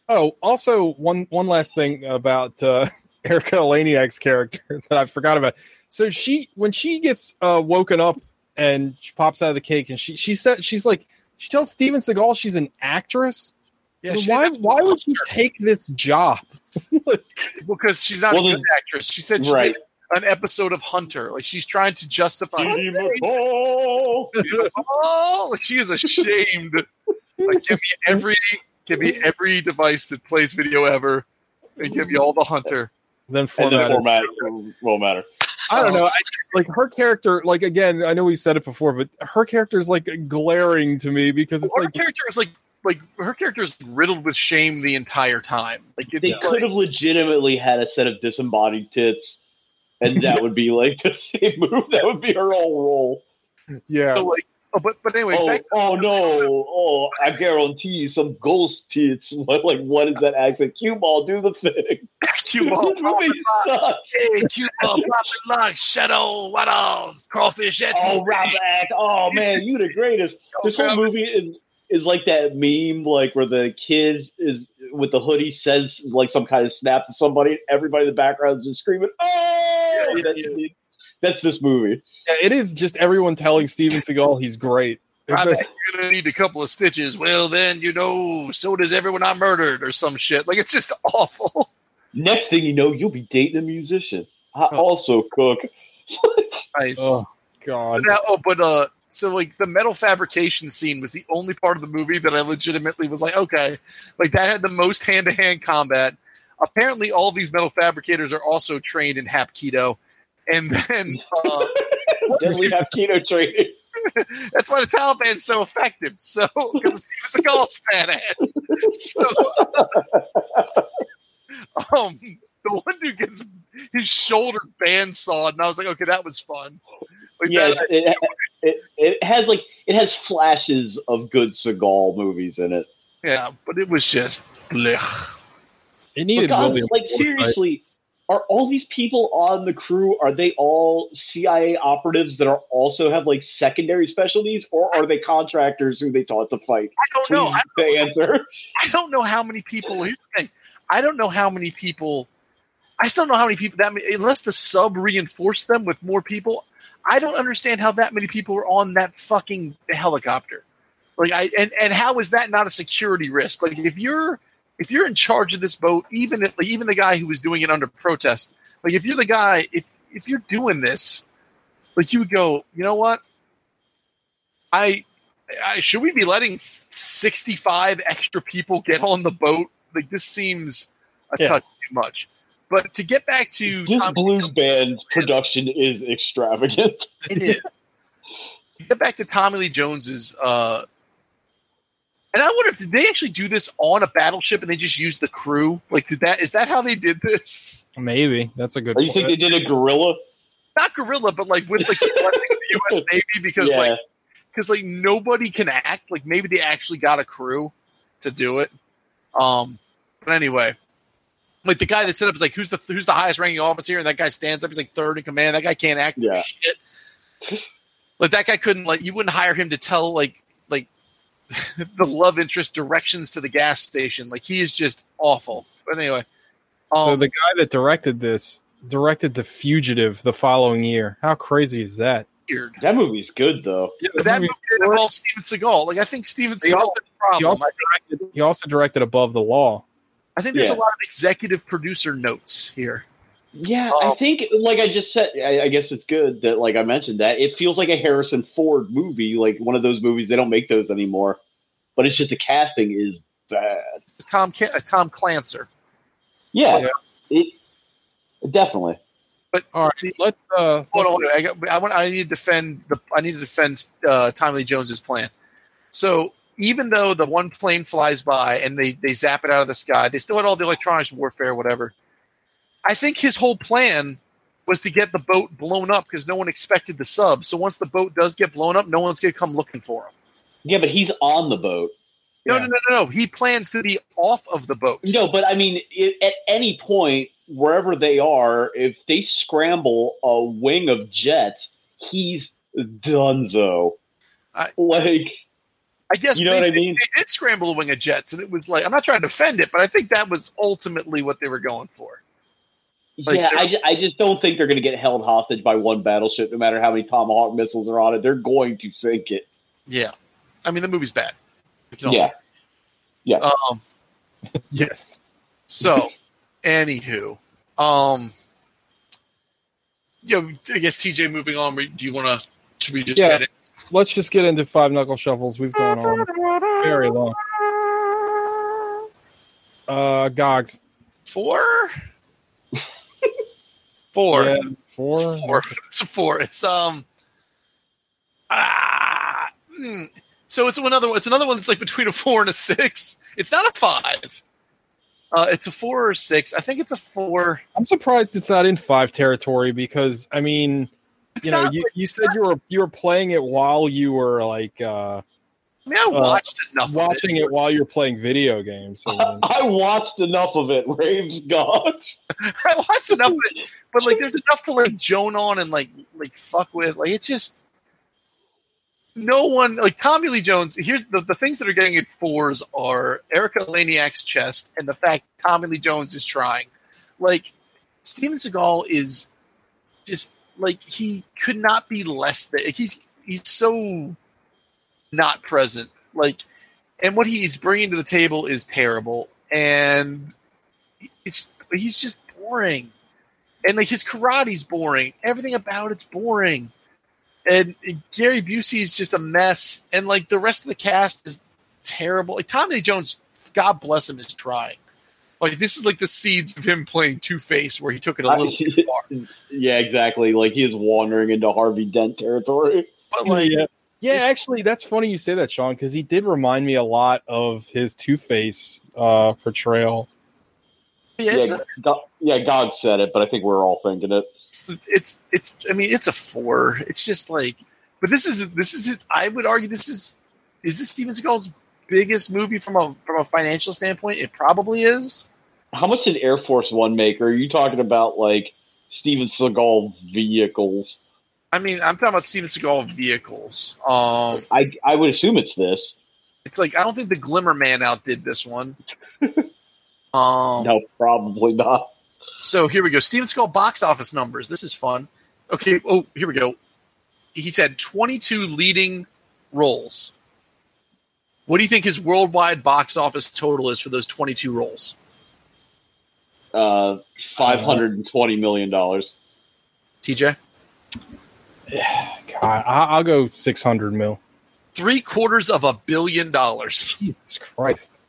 Oh, also one one last thing about uh, Erika Eleniak's character that I forgot about. So she when she gets uh, woken up and she pops out of the cake and she she said she's like she tells Steven Seagal she's an actress. Yeah, she why didn't have to why would she take this job? Because she's not Well, a then- good actress. She said she Right. did an episode of Hunter. Like, she's trying to justify. Dee Dee McCall. like, she is ashamed. Like, give me every, give me every device that plays video ever, and give me all the Hunter. Then and format. the it. format won't matter. I don't know. I just like her character. Like again, I know we said it before, but her character is like glaring to me because it's like. her like character is like like her character is riddled with shame the entire time. Like it's They like- could have legitimately had a set of disembodied tits, and that would be like the same move. That would be her whole role. yeah. so like oh but but anyway Oh, back- oh no! Oh, I guarantee you, some ghost tits. What, like, what is that accent? Cue ball, do the thing. cue ball, this movie sucks. hey, cue ball, profit luck, shadow, what else? Crawfish at Oh, Robert! Oh man, you the greatest. This whole movie is is like that meme, like where the kid is with the hoodie says like some kind of snap to somebody. Everybody in the background is just screaming, "Oh!" Yeah, that's, that's this movie. Yeah, it is just everyone telling Steven Seagal he's great. Robert, you're gonna need a couple of stitches. Well, then you know, so does everyone I murdered or some shit. Like it's just awful. Next thing you know, you'll be dating a musician. I Oh. also cook. Nice. Oh God. Now, oh, but uh, so like the metal fabrication scene was the only part of the movie that I legitimately was like, okay, like that had the most hand to hand combat. Apparently, all these metal fabricators are also trained in Hapkido, and then uh, have Hapkido training. that's why the Taliban's so effective. So because of Steven Seagal's fat ass. So, um, the one dude gets his shoulder bandsawed, and I was like, okay, that was fun. Like Yeah, that, it, it, it has like it has flashes of good Seagal movies in it. yeah, but it was just blech. It needed God, like Forsythe. seriously, are all these people on the crew? Are they all CIA operatives that are also have like secondary specialties, or are they contractors who they taught to fight? I don't know. I, the answer. I don't know how many people. Here's the thing. I don't know how many people. I still don't know how many people that many, unless the sub reinforced them with more people. I don't understand how that many people are on that fucking helicopter. Like I and and how is that not a security risk? Like if you're if you're in charge of this boat, even if, like, even the guy who was doing it under protest, like if you're the guy, if if you're doing this, like you would go, you know what? I, I should we be letting 65 extra people get on the boat? Like this seems a Yeah. touch too much. But to get back to This Tom- blues band production is extravagant. it is. get back to Tommy Lee Jones's. Uh, and I wonder if did they actually do this on a battleship and they just used the crew? Like, did that is that how they did this? Maybe that's a good. Or you think they did a gorilla? Not gorilla, but like with like the blessing of the U.S. Navy because Yeah. like because like nobody can act. Like maybe they actually got a crew to do it. Um, but anyway, like the guy that set up is like, who's the who's the highest ranking officer? And that guy stands up. He's like third in command. That guy can't act for Yeah. shit. Like that guy couldn't like you wouldn't hire him to tell like like the love interest directions to the gas station. Like he is just awful. But anyway, so um, the guy that directed this directed The Fugitive the following year. How crazy is that? weird. That movie's good though. But that movie didn't involve Steven Seagal. Like I think Steven He Seagal also- is He also directed. He also directed Above the Law. I think there's Yeah. a lot of executive producer notes here. Yeah, Um, I think like I just said, I, I guess it's good that like I mentioned that it feels like a Harrison Ford movie, like one of those movies they don't make those anymore. But it's just the casting is bad. Tom Ca- uh, Tom Clancer. Yeah, It, definitely. But All right, let's. Uh, hold on, I, got, I want I need to defend the I need to defend uh, Tommy Jones's plan. So even though the one plane flies by and they they zap it out of the sky, they still had all the electronics warfare, whatever. I think his whole plan was to get the boat blown up because no one expected the sub. So once the boat does get blown up, no one's going to come looking for him. Yeah, but he's on the boat. No, Yeah. no, no, no, no. He plans to be off of the boat. No, but I mean, it, at any point, wherever they are, if they scramble a wing of jets, he's donezo. I- like, I guess You know what I mean? They did scramble a wing of jets, and it was like I'm not trying to defend it, but I think that was ultimately what they were going for. Like, yeah, I, ju- I just don't think they're going to get held hostage by one battleship, no matter how many Tomahawk missiles are on it. They're going to sink it. Yeah, I mean the movie's bad. We can all- Yeah. Yeah. Um. yes. So, anywho, um, yeah, I guess TJ. Moving on, do you want to? Should we just Yeah. get it? Let's just get into five knuckle shuffles. We've gone on very long. Uh, Gogs. Four. Four. Yeah, four. It's four. It's a four. It's um. Ah. hmm. So it's another one. It's another one that's like between a four and a six. It's not a five. Uh, it's a four or six. I think it's a four. I'm surprised it's not in five territory because I mean, It's you know, you, you said you were you were playing it while you were like uh, I mean, I uh, watched enough. of watching it while you're playing video games. I mean, I watched enough of it, Raves Gods. I watched enough of it, but like, there's enough to like joan on and like like fuck with. Like, it's just no one like Tommy Lee Jones. Here's the the things that are getting it fours are Erika Eleniak's chest and the fact Tommy Lee Jones is trying. Like, Steven Seagal is just like he could not be less than he's he's so not present. Like, and what he's bringing to the table is terrible, and it's he's just boring, and like his karate's boring. Everything about it's boring, and, and Gary Busey is just a mess, and like the rest of the cast is terrible. Like Tommy Lee Jones, God bless him, is trying. Like this is like the seeds of him playing Two Face, where he took it a little I- too far. Yeah, exactly. Like he is wandering into Harvey Dent territory. But like, yeah, yeah. Actually, that's funny you say that, Sean, because he did remind me a lot of his Two Face uh, portrayal. yeah, yeah, a, Go- yeah, God said it, but I think we're all thinking it. it's it's. I mean, it's a four. It's just like, but this is this is. I would argue this is is this Steven Seagal's biggest movie from a from a financial standpoint. It probably is. How much did Air Force One make? Or are you talking about like Steven Seagal vehicles? I mean, I'm talking about Steven Seagal vehicles. Um, I I would assume it's this. it's like I don't think the Glimmer Man outdid this one. Um, No, probably not. So here we go. Steven Seagal box office numbers. This is fun. Okay. Oh, here we go. He's had 22 leading roles. What do you think his worldwide box office total is for those 22 roles? Uh, five hundred and twenty million dollars. TJ? God, I, I'll go six hundred mil. Three quarters of a billion dollars. Jesus Christ!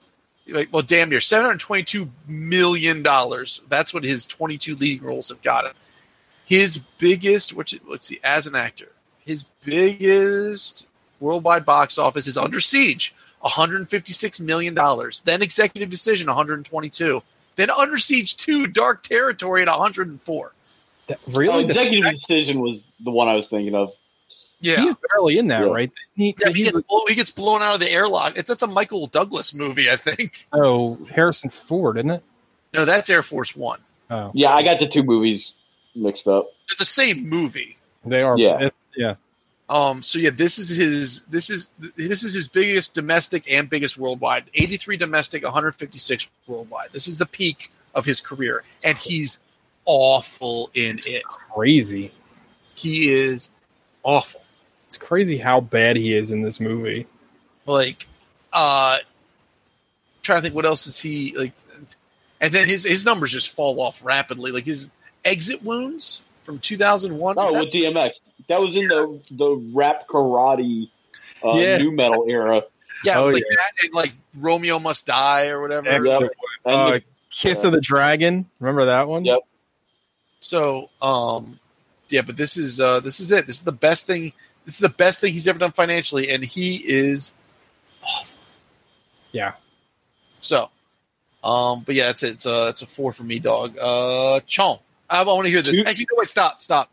Like, well, damn near $722 million. That's what his 22 leading roles have got him. His biggest, which let's see, as an actor, his biggest worldwide box office is Under Siege, 156 million dollars. Then Executive Decision, 122. Then Under Siege 2, Dark Territory at 104. That- Oh, really? That's- Executive Decision was the one I was thinking of. Yeah, He's barely in that, Yeah. right? He, yeah he, gets blow, he gets blown out of the airlock. It's that's a Michael Douglas movie, I think. oh Harrison Ford, isn't it? No, that's Air Force One. Oh, Yeah, I got the two movies mixed up. They're the same movie. they are. Yeah. it- yeah. Um, so yeah, this is his this is this is his biggest domestic and biggest worldwide. 83 domestic, 156 worldwide. This is the peak of his career, and he's awful in it. Crazy. He is awful. It's crazy how bad he is in this movie. Like, uh, trying to think what else is he like, and then his his numbers just fall off rapidly. Like his exit wounds from 2001. Oh, with DMX. That was in the the rap karate uh, Yeah. new metal era. yeah, it oh, like yeah. that, and like Romeo Must Die or whatever. Excellent. And Uh, the- Kiss of the Dragon. Remember that one? Yep. So, um, yeah, but this is uh, this is it. This is the best thing. This is the best thing he's ever done financially, and he is awful. Yeah. So, um, but yeah, it's it's a it's a four for me, dog. Uh, Chong, I want to hear this. Two- Actually, no, wait, stop, stop.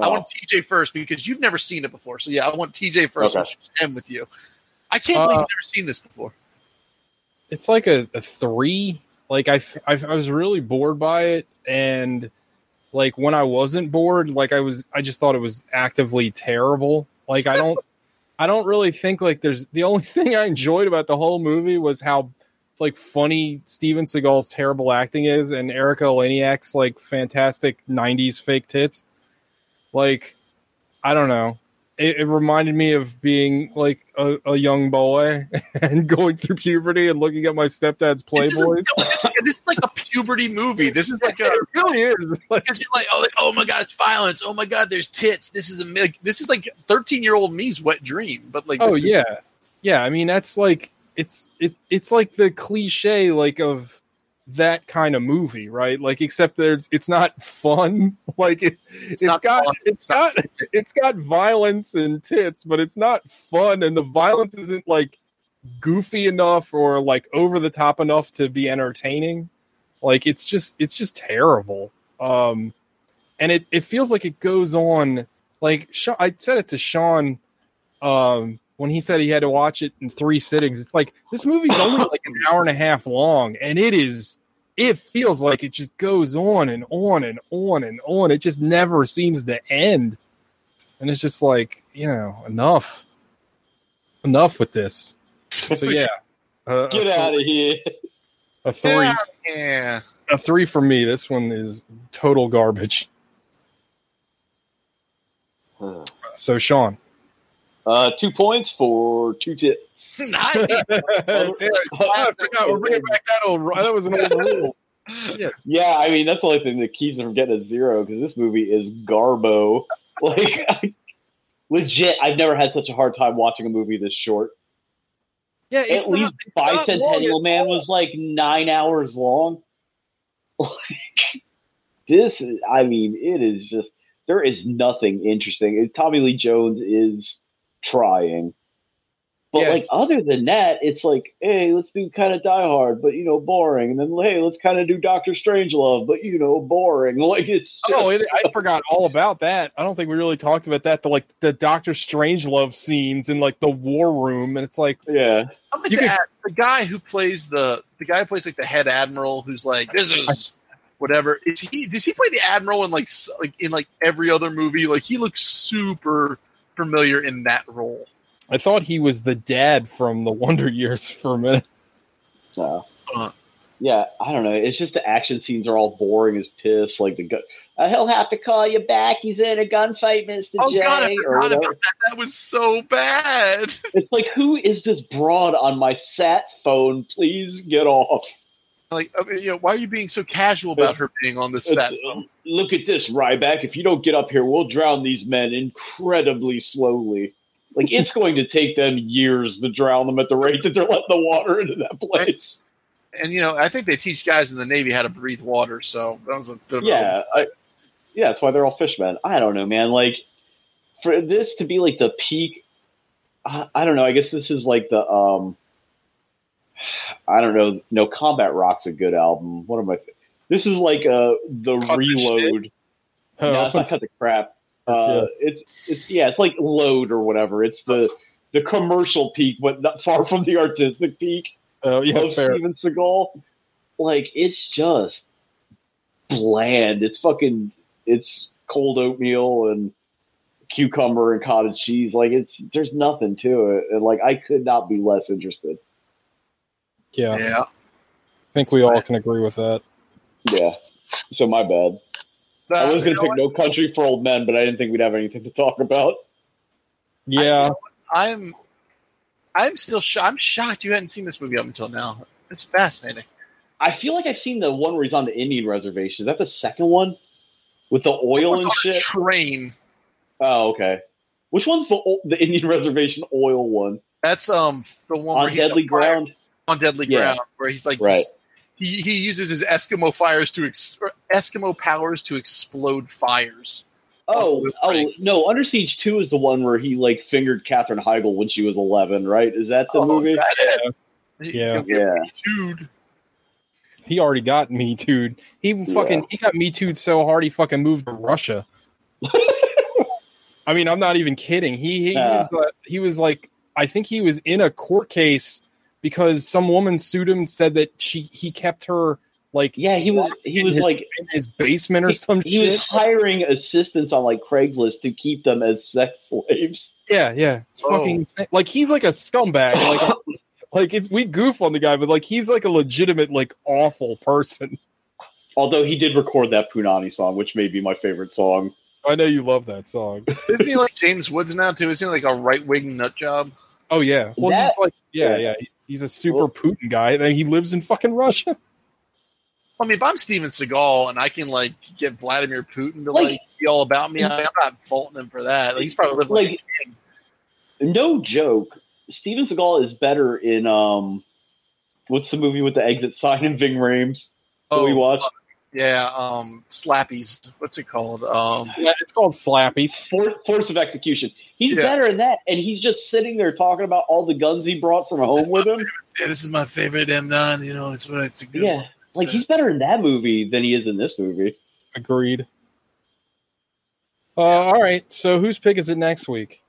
I Oh. want TJ first because you've never seen it before. So yeah, I want TJ first. Okay. Which is M with you. I can't believe Uh, you've never seen this before. It's like a, a three. Like I, I was really bored by it, and like when I wasn't bored, like I was, I just thought it was actively terrible. Like I don't, I don't really think like there's the only thing I enjoyed about the whole movie was how like funny Steven Seagal's terrible acting is, and Erika Eleniak's like fantastic '90s fake tits. Like, I don't know. It, it reminded me of being like a, a young boy and going through puberty and looking at my stepdad's This Playboys. this, is, this is like a puberty movie. This is like a it really is. Like, like, oh, like, oh my god, it's violence. Oh my god, there's tits. This is a like, this is like 13 year old me's wet dream. But like, oh is- yeah, yeah. I mean, that's like it's it it's like the cliche like of that kind of movie, right? Like, except there's it's not fun. Like it, it's not got fun. it's got it's got violence and tits, but it's not fun, and the violence isn't like goofy enough or like over the top enough to be entertaining. Like it's just it's just terrible. Um, and it it feels like it goes on. Like I said it to Sean um when he said he had to watch it in three sittings it's like this movie's only like an hour and a half long and it is it feels like it just goes on and on and on and on. It just never seems to end. And it's just like you know enough. Enough with this. So yeah. Uh, Get out of here. a three yeah, yeah. a three for me. This one is total garbage. So sean Uh, two points for two tips. Nice. Damn it. I forgot we're bringing back that old that was an old rule Shit. Yeah, I mean that's the only thing that keeps him from getting a zero because this movie is garbo. Like, I, legit, I've never had such a hard time watching a movie this short. Yeah, At it's least not, it's long Bicentennial Man all. was like nine hours long. Like, this is, I mean, it is just there is nothing interesting. Tommy Lee Jones is trying. But Yeah, like other than that, it's like, hey, let's do kind of Die Hard, but you know, boring. And then hey, let's kind of do Doctor Strangelove, but you know, boring. Like it's Oh, it, I forgot all about that. I don't think we really talked about that. The like the Doctor Strangelove scenes in like the war room, and it's like, yeah. I'm going You to could- ask the guy who plays the the guy who plays like the head admiral, who's like this is whatever. Is he? Does he play the admiral in like like in like every other movie? Like he looks super familiar in that role. I thought he was the dad from the Wonder Years for a minute. No. Uh. Yeah, I don't know. It's just the action scenes are all boring as piss. Like the gun, uh, he'll have to call you back. He's in a gunfight, Mister Oh J. god, I forgot about that. That was so bad. It's like, who is this broad on my sat phone? Please get off. Like, I mean, you know, why are you being so casual about It's- her being on the set? Look at this, Ryback. If you don't get up here, we'll drown these men incredibly slowly. Like it's going to take them years to drown them at the rate that they're letting the water into that place. And you know, I think they teach guys in the Navy how to breathe water. So that was a a- Yeah, I, yeah. That's why they're all fishmen. I don't know, man. Like for this to be like the peak. I, I don't know. I guess this is like the um. I don't know. No, Combat Rock's a good album. One of my. This is like uh the Cut the reload. Oh, no, it's not cut the crap. Uh, it's it's yeah, it's like load or whatever. It's the the commercial peak, but not far from the artistic peak oh, yeah, of fair. Steven Seagal. Like it's just bland. It's fucking it's cold oatmeal and cucumber and cottage cheese. Like it's there's nothing to it. And like I could not be less interested. Yeah, Yeah. I think we all can agree with that. Yeah. So my bad. I Uh, was gonna pick what? No Country for Old Men, but I didn't think we'd have anything to talk about. Yeah, I'm I'm still sho- I'm shocked you hadn't seen this movie up until now. It's fascinating. I feel like I've seen the one where he's on the Indian reservation. Is that the second one? With the oil and on a shit? train. Oh, okay. Which one's the the Indian reservation oil one? That's um the one where On he's Deadly on Ground? On deadly Yeah. ground, where he's like Right. He he uses his Eskimo fires to ex- Eskimo powers to explode fires. Oh, Oh, no! Under Siege Two is the one where he like fingered Katherine Heigl when she was eleven, right? Is that the Oh, movie? is that it? Yeah. He'll Yeah. Me-too'd. he already got me too. He fucking he got me too so hard he fucking moved to Russia. I mean, I'm not even kidding. He he Yeah. was uh, he was like I think he was in a court case because some woman sued him and said that she he kept her like Yeah, he was he was his, like in his basement or some he was hiring assistants on like Craigslist to keep them as sex slaves. Yeah, yeah, it's Oh. fucking insane. Like he's like a scumbag. Like like it, we goof on the guy, but like he's like a legitimate like awful person. Although he did record that Punani song, which may be my favorite song. I know you love that song. Isn't he like James Woods now too? Isn't he like a right wing nut job? Oh yeah. Well, That- he's like yeah, yeah. yeah. He's a super Putin guy. and He lives in fucking Russia. I mean, if I'm Steven Seagal and I can like get Vladimir Putin to like, Like- be all about me, I, I'm not faulting him for that. Like, he's probably living like, Like no joke, Steven Seagal is better in um what's the movie with the exit sign and Ving Rhames that we Oh, watched? yeah, um, Slappies. What's it called? Um, it's called Slappies. Force, Force of Execution. He's Yeah. better in that, and he's just sitting there talking about all the guns he brought from home with him. yeah, this is my favorite M9. You know, it's it's a good Yeah, one. like So- he's better in that movie than he is in this movie. Agreed. Uh, all right. So whose pick is it next week?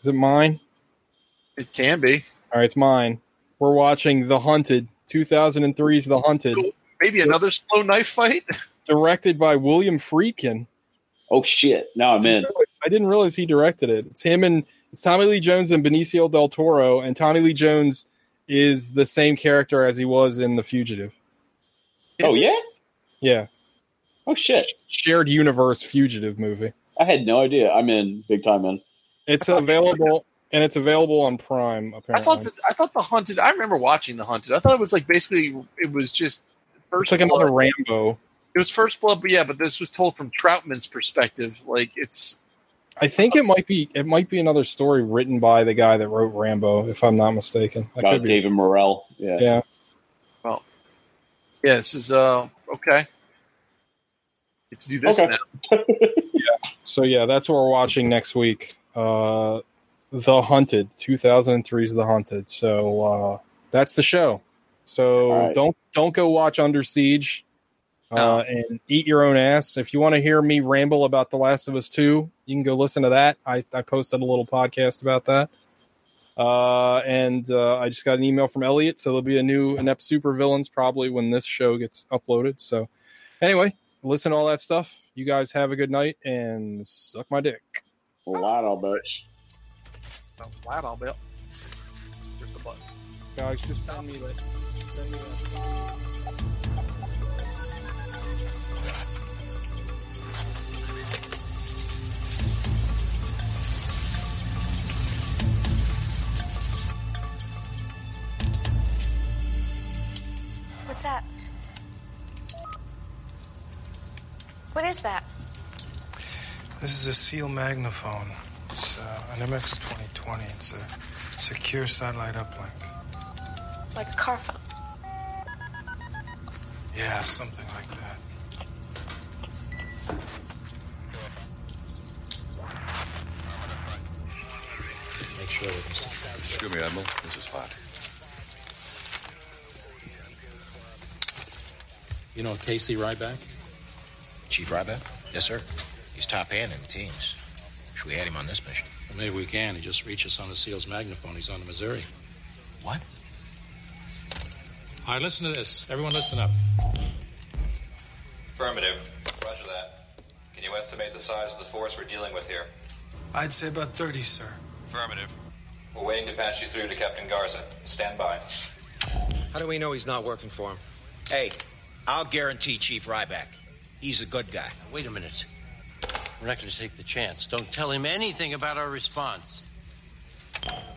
Is it mine? it can be All right, it's mine. We're watching The Hunted, 2003's The Hunted, maybe another slow knife fight. directed by William Friedkin. Oh shit! Now I'm in. I didn't realize he directed it. It's him and it's Tommy Lee Jones and Benicio del Toro, and Tommy Lee Jones is the same character as he was in The Fugitive. Oh it? yeah. Yeah, Oh shit! shared universe fugitive movie. I had no idea. I'm in big time in. It's available and it's available on Prime. I Apparently, thought that, I thought the hunted. I remember watching the hunted. I thought it was like basically it was just first. it's like blood. another Rambo. It was first blood, but yeah, but this was told from Trautman's perspective. Like it's I think it might be it might be another story written by the guy that wrote Rambo, if I'm not mistaken. I About could be. David Morrell. Yeah. Yeah. yeah, this is uh okay. Let's do this Okay. now. So yeah, that's what we're watching next week. Uh, the Hunted, 2003's The Hunted. So uh, that's the show. So All right. don't don't go watch Under Siege. Uh, and eat your own ass. If you want to hear me ramble about The Last of Us 2, you can go listen to that. I, I posted a little podcast about that. Uh, and uh, I just got an email from Elliot, so there'll be a new Inept Super Villains probably when this show gets uploaded. So, anyway, listen to all that stuff. You guys have a good night and suck my dick. A lot of bitch. Oh, Loud, I'll bet. Where's the button? Guys, just send me that. Send me that. What's that? What is that? This is a Seal Magnaphone. It's uh, an MX 2020. It's a secure satellite uplink. Like a car phone. Yeah, something like that. Excuse me, Admiral. This is hot. You know Casey Ryback? Chief Ryback? Yes, sir. He's top hand in the teams. Should we add him on this mission? Well, maybe we can. He just reached us on the SEAL's magnaphone. He's on the Missouri. What? All right, listen to this. Everyone listen up. Affirmative. Roger that. Can you estimate the size of the force we're dealing with here? I'd say about 30, sir. Affirmative. We're waiting to patch you through to Captain Garza. Stand by. How do we know he's not working for him? Hey, I'll guarantee Chief Ryback. He's a good guy. Wait a minute. We're not going to take the chance. Don't tell him anything about our response.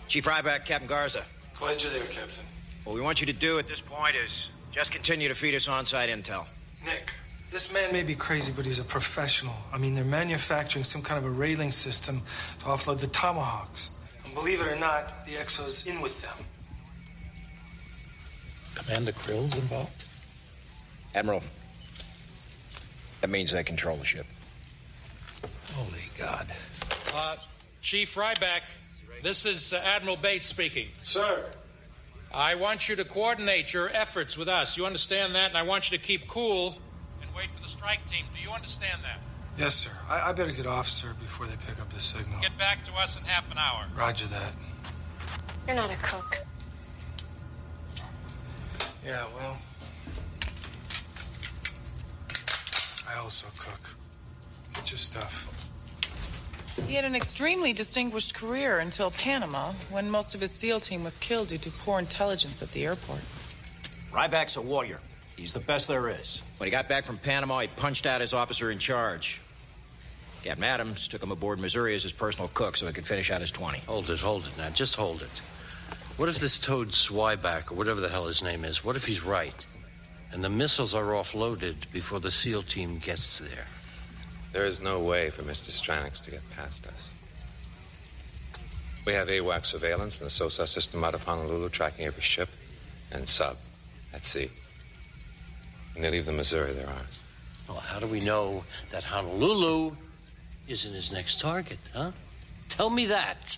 Chief Ryback, Captain Garza. Glad you're there, Captain. What we want you to do at this point is just continue to feed us on-site intel. Nick, this man may be crazy, but he's a professional. I mean, they're manufacturing some kind of a railing system to offload the Tomahawks. And believe it or not, the XO's in with them. Commander Krill's involved? Admiral, that means they control the ship. Holy God. Uh, Chief Ryback, this is uh, Admiral Bates speaking. Sir. I want you to coordinate your efforts with us. You understand that? And I want you to keep cool and wait for the strike team. Do you understand that? Yes, sir. I, I better get off, sir, before they pick up the signal. Get back to us in half an hour. Roger that. You're not a cook. Yeah, well. I also cook. Get your stuff. He had an extremely distinguished career until Panama, when most of his SEAL team was killed due to poor intelligence at the airport. Ryback's a warrior. He's the best there is. When he got back from Panama, he punched out his officer in charge. Captain Adams took him aboard Missouri as his personal cook so he could finish out his 20. Hold it, hold it now. Just hold it. What if this Toad Swyback, or whatever the hell his name is, what if he's right? And the missiles are offloaded before the SEAL team gets there. There is no way for Mr. Stranix to get past us. We have AWAC surveillance and the SOSUS system out of Honolulu tracking every ship and sub at sea. When they leave the Missouri, they're ours. Well, how do we know that Honolulu isn't his next target, huh? Tell me that.